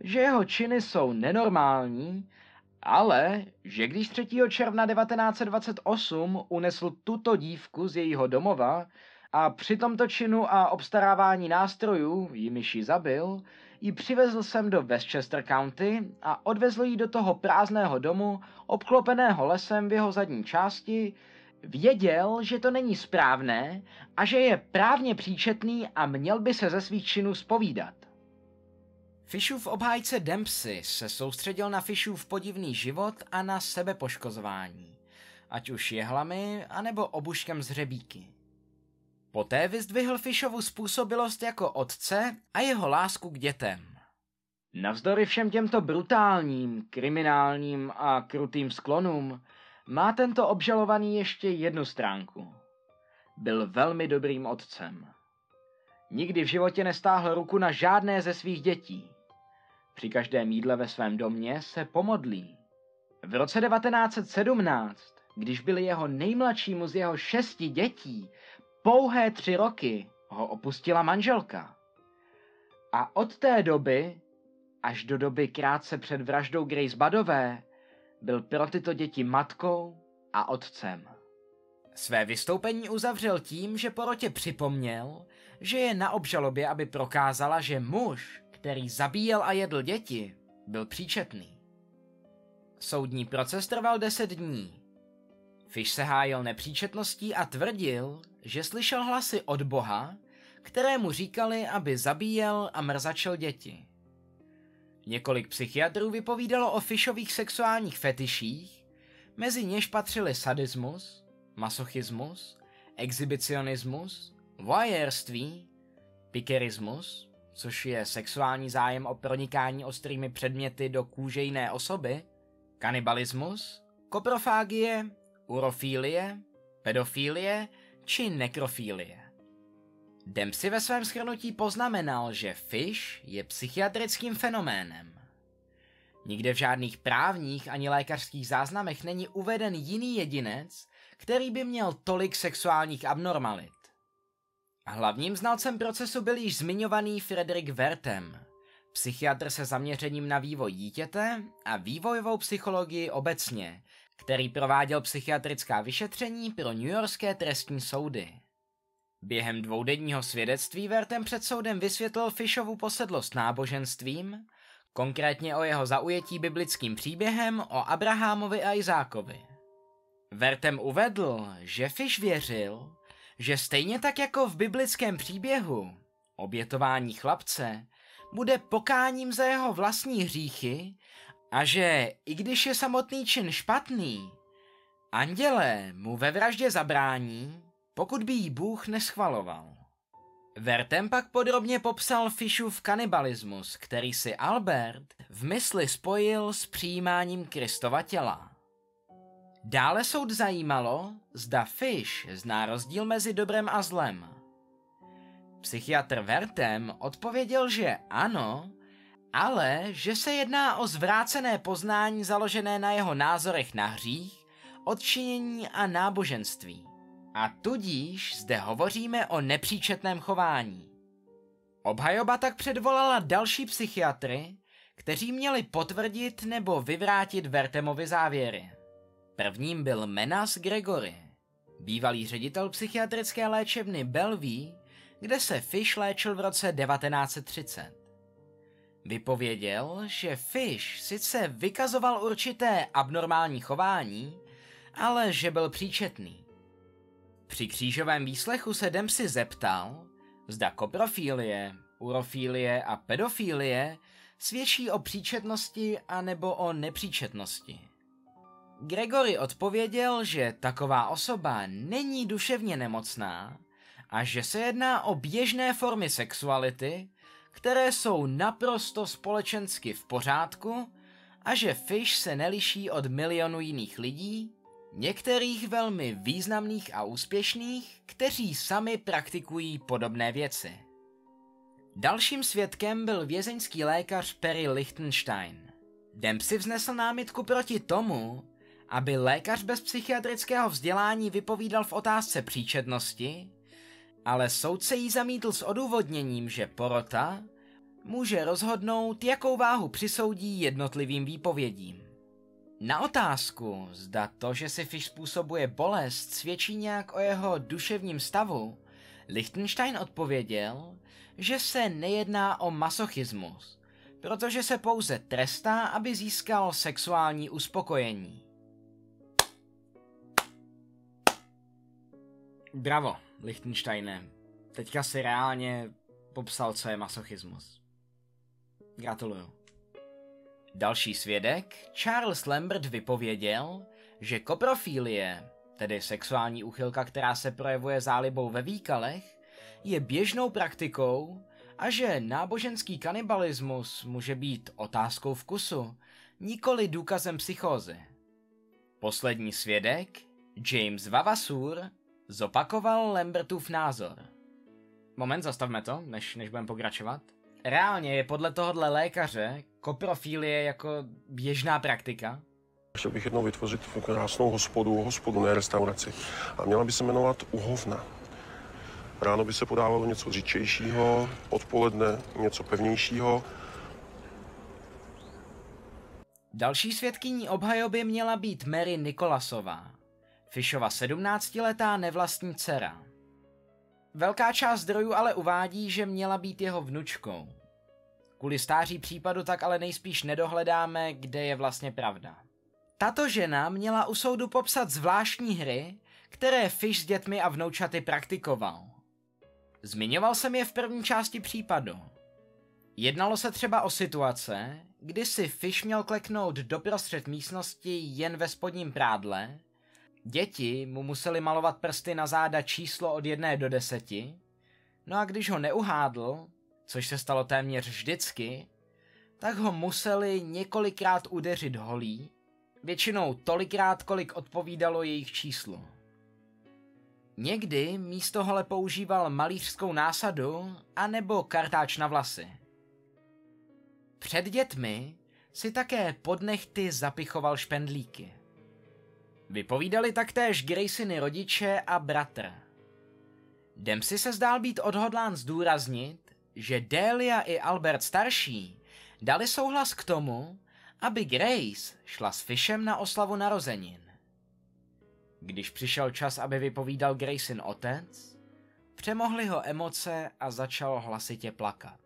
že jeho činy jsou nenormální, ale že když 3. června 1928 unesl tuto dívku z jejího domova a při tomto činu a obstarávání nástrojů, jimiž ji zabil, ji přivezl sem do Westchester County a odvezl ji do toho prázdného domu, obklopeného lesem v jeho zadní části, Věděl, že to není správné a že je právně příčetný a měl by se ze svých činů spovídat. Fishův obhájce Dempsey se soustředil na Fishův podivný život a na sebepoškozování. ať už jehlami, anebo obuškem z hřebíky. Poté vyzdvihl Fishovu způsobilost jako otce a jeho lásku k dětem. Navzdory všem těmto brutálním, kriminálním a krutým sklonům, má tento obžalovaný ještě jednu stránku. Byl velmi dobrým otcem. Nikdy v životě nestáhl ruku na žádné ze svých dětí. Při každém jídle ve svém domě se pomodlí. V roce 1917, když byli jeho nejmladšímu z jeho šesti dětí pouhé tři roky, ho opustila manželka. A od té doby, až do doby krátce před vraždou Grace Badové, byl pro tyto děti matkou a otcem. Své vystoupení uzavřel tím, že porotě připomněl, že je na obžalobě, aby prokázala, že muž, který zabíjel a jedl děti, byl příčetný. Soudní proces trval deset dní. Fish se hájil nepříčetností a tvrdil, že slyšel hlasy od Boha, které mu říkali, aby zabíjel a mrzačil děti. Několik psychiatrů vypovídalo o Fishových sexuálních fetiších, mezi něž patřili sadismus, masochismus, exhibicionismus, voyeurství, pikerismus, což je sexuální zájem o pronikání ostrými předměty do kůže jiné osoby, kanibalismus, koprofágie, urofílie, pedofílie či nekrofílie. Dempsey ve svém schrnutí poznamenal, že Fish je psychiatrickým fenoménem. Nikde v žádných právních ani lékařských záznamech není uveden jiný jedinec, který by měl tolik sexuálních abnormalit. Hlavním znalcem procesu byl již zmiňovaný Frederick Wertem, psychiatr se zaměřením na vývoj dítěte a vývojovou psychologii obecně, který prováděl psychiatrická vyšetření pro newyorské trestní soudy. Během dvoudenního svědectví Vertem před soudem vysvětlil Fishovu posedlost náboženstvím, konkrétně o jeho zaujetí biblickým příběhem o Abrahamovi a Izákovi. Vertem uvedl, že Fish věřil, že stejně tak jako v biblickém příběhu, obětování chlapce, bude pokáním za jeho vlastní hříchy a že i když je samotný čin špatný, andělé mu ve vraždě zabrání, pokud by jí Bůh neschvaloval. Vertem pak podrobně popsal Fishův kanibalismus, který si Albert v mysli spojil s přijímáním Kristova těla. Dále soud zajímalo, zda Fish zná rozdíl mezi dobrem a zlem. Psychiatr Vertem odpověděl, že ano, ale že se jedná o zvrácené poznání založené na jeho názorech na hřích, odčinění a náboženství. A tudíž zde hovoříme o nepříčetném chování. Obhajoba tak předvolala další psychiatry, kteří měli potvrdit nebo vyvrátit Vertemovi závěry. Prvním byl Menas Gregory, bývalý ředitel psychiatrické léčebny Bellevue, kde se Fish léčil v roce 1930. Vypověděl, že Fish sice vykazoval určité abnormální chování, ale že byl příčetný. Při křížovém výslechu se Dempsey zeptal, zda koprofilie, urofilie a pedofilie svědčí o příčetnosti anebo o nepříčetnosti. Gregory odpověděl, že taková osoba není duševně nemocná a že se jedná o běžné formy sexuality, které jsou naprosto společensky v pořádku a že Fish se neliší od milionu jiných lidí, některých velmi významných a úspěšných, kteří sami praktikují podobné věci. Dalším svědkem byl vězeňský lékař Perry Lichtenstein. Dempsey vznesl námitku proti tomu, aby lékař bez psychiatrického vzdělání vypovídal v otázce příčetnosti, ale soudce jí zamítl s odůvodněním, že porota může rozhodnout, jakou váhu přisoudí jednotlivým výpovědím. Na otázku, zda to, že si Fish způsobuje bolest, svědčí nějak o jeho duševním stavu, Lichtenstein odpověděl, že se nejedná o masochismus, protože se pouze trestá, aby získal sexuální uspokojení. Bravo, Lichtensteine. Teďka si reálně popsal, co je masochismus. Gratuluju. Další svědek, Charles Lambert, vypověděl, že koprofilie, tedy sexuální úchylka, která se projevuje zálibou ve výkalech, je běžnou praktikou a že náboženský kanibalismus může být otázkou vkusu, nikoli důkazem psychózy. Poslední svědek, James Vavasur, zopakoval Lambertův názor. Moment, zastavme to, než, než budeme pokračovat. Reálně je podle tohohle lékaře koprofilie jako běžná praktika. Chtěl bych jednou vytvořit krásnou hospodu, hospodu, ne restauraci. A měla by se jmenovat Uhovna. Ráno by se podávalo něco říčejšího, odpoledne něco pevnějšího. Další svědkyní obhajoby měla být Mary Nikolasová, Fishova 17-letá nevlastní dcera. Velká část zdrojů ale uvádí, že měla být jeho vnučkou. Kvůli stáří případu tak ale nejspíš nedohledáme, kde je vlastně pravda. Tato žena měla u soudu popsat zvláštní hry, které Fish s dětmi a vnoučaty praktikoval. Zmiňoval jsem je v první části případu. Jednalo se třeba o situace, kdy si Fish měl kleknout doprostřed místnosti jen ve spodním prádle, děti mu museli malovat prsty na záda číslo od jedné do deseti, no a když ho neuhádl, což se stalo téměř vždycky, tak ho museli několikrát udeřit holí, většinou tolikrát, kolik odpovídalo jejich číslu. Někdy místo hole používal malířskou násadu anebo kartáč na vlasy. Před dětmi si také pod nechty zapichoval špendlíky. Vypovídali taktéž Graceny rodiče a bratr. Dempsey se zdál být odhodlán zdůraznit, že Delia i Albert starší dali souhlas k tomu, aby Grace šla s Fishem na oslavu narozenin. Když přišel čas, aby vypovídal Grayson otec, přemohly ho emoce a začal hlasitě plakat.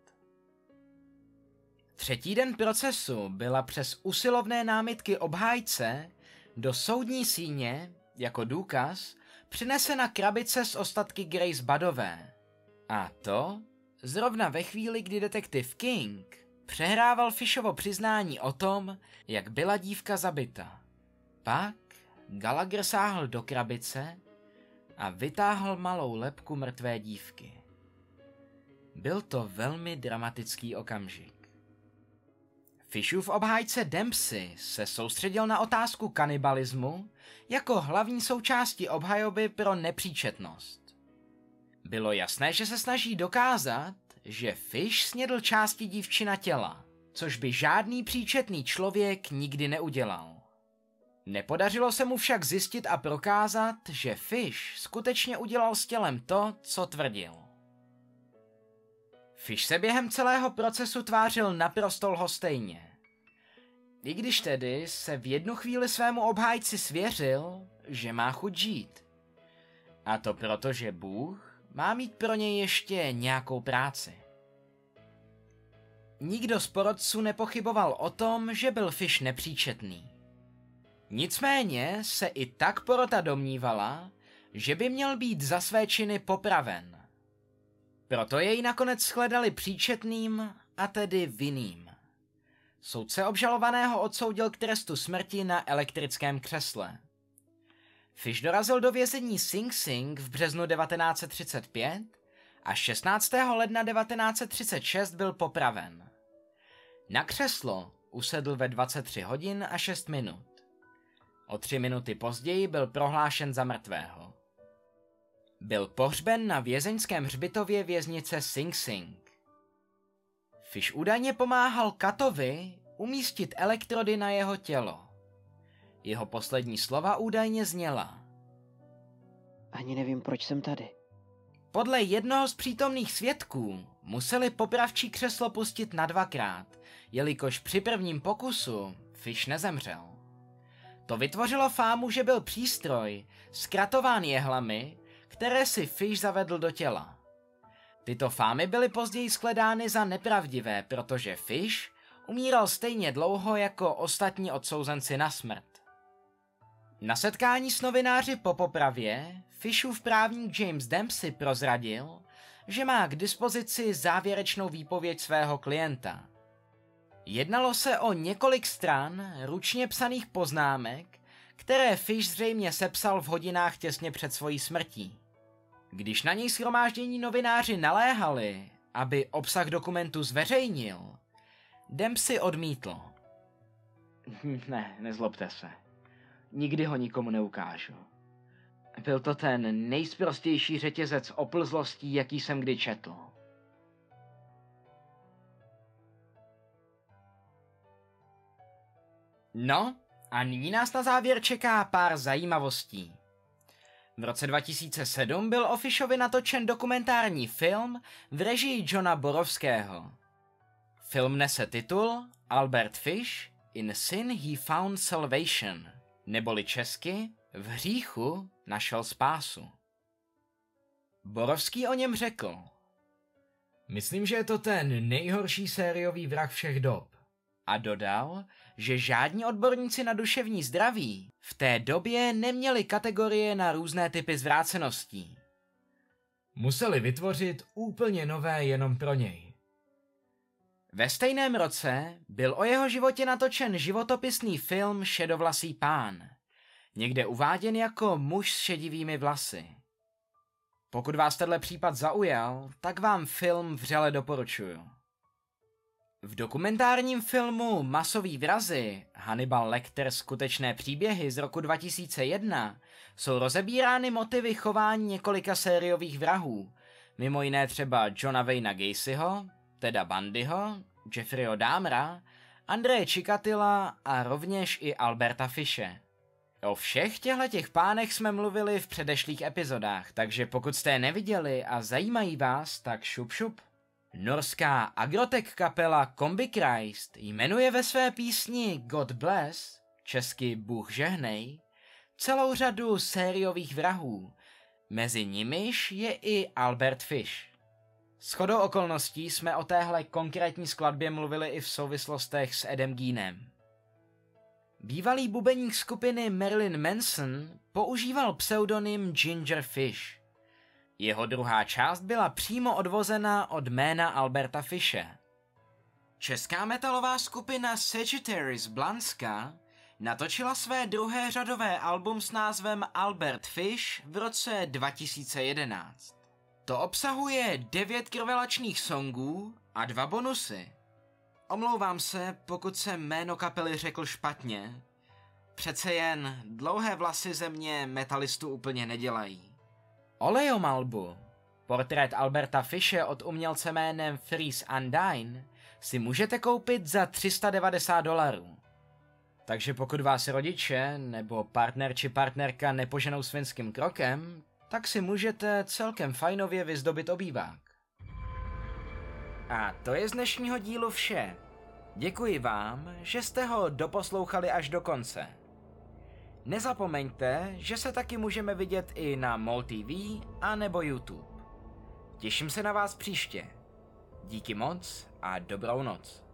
Třetí den procesu byla přes usilovné námitky obhájce do soudní síně jako důkaz přinesena krabice s ostatky Grace Badové. A to zrovna ve chvíli, kdy detektiv King přehrával Fishovo přiznání o tom, jak byla dívka zabita. Pak Gallagher sáhl do krabice a vytáhl malou lepku mrtvé dívky. Byl to velmi dramatický okamžik. Fishův obhájce Dempsey se soustředil na otázku kanibalismu jako hlavní součásti obhajoby pro nepříčetnost. Bylo jasné, že se snaží dokázat, že Fish snědl části dívčina těla, což by žádný příčetný člověk nikdy neudělal. Nepodařilo se mu však zjistit a prokázat, že Fish skutečně udělal s tělem to, co tvrdil. Fish se během celého procesu tvářil naprosto lhostejně. I když tedy se v jednu chvíli svému obhájci svěřil, že má chuť žít. A to proto, že Bůh má mít pro něj ještě nějakou práci. Nikdo z porodců nepochyboval o tom, že byl Fish nepříčetný. Nicméně se i tak porota domnívala, že by měl být za své činy popraven. Proto jej nakonec shledali příčetným a tedy vinným. Soudce obžalovaného odsoudil k trestu smrti na elektrickém křesle. Fish dorazil do vězení Sing Sing v březnu 1935 a 16. ledna 1936 byl popraven. Na křeslo usedl ve 23 hodin a 6 minut. O tři minuty později byl prohlášen za mrtvého. Byl pohřben na vězeňském hřbitově věznice Sing Sing. Fish údajně pomáhal Katovi umístit elektrody na jeho tělo. Jeho poslední slova údajně zněla. Ani nevím, proč jsem tady. Podle jednoho z přítomných svědků museli popravčí křeslo pustit na dvakrát, jelikož při prvním pokusu Fish nezemřel. To vytvořilo fámu, že byl přístroj, zkratován jehlami, které si Fish zavedl do těla. Tyto fámy byly později shledány za nepravdivé, protože Fish umíral stejně dlouho jako ostatní odsouzenci na smrt. Na setkání s novináři po popravě Fishův právník James Dempsey prozradil, že má k dispozici závěrečnou výpověď svého klienta – Jednalo se o několik stran ručně psaných poznámek, které Fish zřejmě sepsal v hodinách těsně před svojí smrtí. Když na něj shromáždění novináři naléhali, aby obsah dokumentu zveřejnil, Dempsey odmítl. [LAUGHS] Ne, nezlobte se. Nikdy ho nikomu neukážu. Byl to ten nejsprostější řetězec oplzlostí, jaký jsem kdy četl. No, a nyní nás na závěr čeká pár zajímavostí. V roce 2007 byl o Fishovi natočen dokumentární film v režii Johna Borovského. Film nese titul Albert Fish In Sin He Found Salvation, neboli česky V hříchu našel spásu. Borovský o něm řekl. Myslím, že je to ten nejhorší sériový vrah všech dob. A dodal, že žádní odborníci na duševní zdraví v té době neměli kategorie na různé typy zvráceností. Museli vytvořit úplně nové jenom pro něj. Ve stejném roce byl o jeho životě natočen životopisný film Šedovlasý pán, někde uváděn jako muž s šedivými vlasy. Pokud vás tenhle případ zaujal, tak vám film vřele doporučuju. V dokumentárním filmu Masový vrazy Hannibal Lecter skutečné příběhy z roku 2001 jsou rozebírány motivy chování několika sériových vrahů, mimo jiné třeba Johna Wayna Gacyho, Teda Bundyho, Jeffreyho Dahmera, Andreje Čikatila a rovněž i Alberta Fische. O všech těchto těch pánech jsme mluvili v předešlých epizodách, takže pokud jste je neviděli a zajímají vás, tak šup šup. Norská agrotech kapela Combi Christ jmenuje ve své písni God Bless, česky Bůh žehnej, celou řadu sériových vrahů. Mezi nimiž je i Albert Fish. Shodou okolností jsme o téhle konkrétní skladbě mluvili i v souvislostech s Edem Geenem. Bývalý bubeník skupiny Marilyn Manson používal pseudonym Ginger Fish. Jeho druhá část byla přímo odvozena od jména Alberta Fische. Česká metalová skupina Sagittarius Blanska natočila své druhé řadové album s názvem Albert Fish v roce 2011. To obsahuje devět krvelačných songů a dva bonusy. Omlouvám se, pokud jsem jméno kapely řekl špatně. Přece jen dlouhé vlasy ze mě metalistu úplně nedělají. Olejom albu, portrét Alberta Fische od umělce jménem Freeze Undyne, si můžete koupit za 390 dolarů. Takže pokud vás rodiče nebo partner či partnerka nepoženou svinským krokem, tak si můžete celkem fajnově vyzdobit obývák. A to je z dnešního dílu vše. Děkuji vám, že jste ho doposlouchali až do konce. Nezapomeňte, že se taky můžeme vidět i na MOL TV a nebo YouTube. Těším se na vás příště. Díky moc a dobrou noc.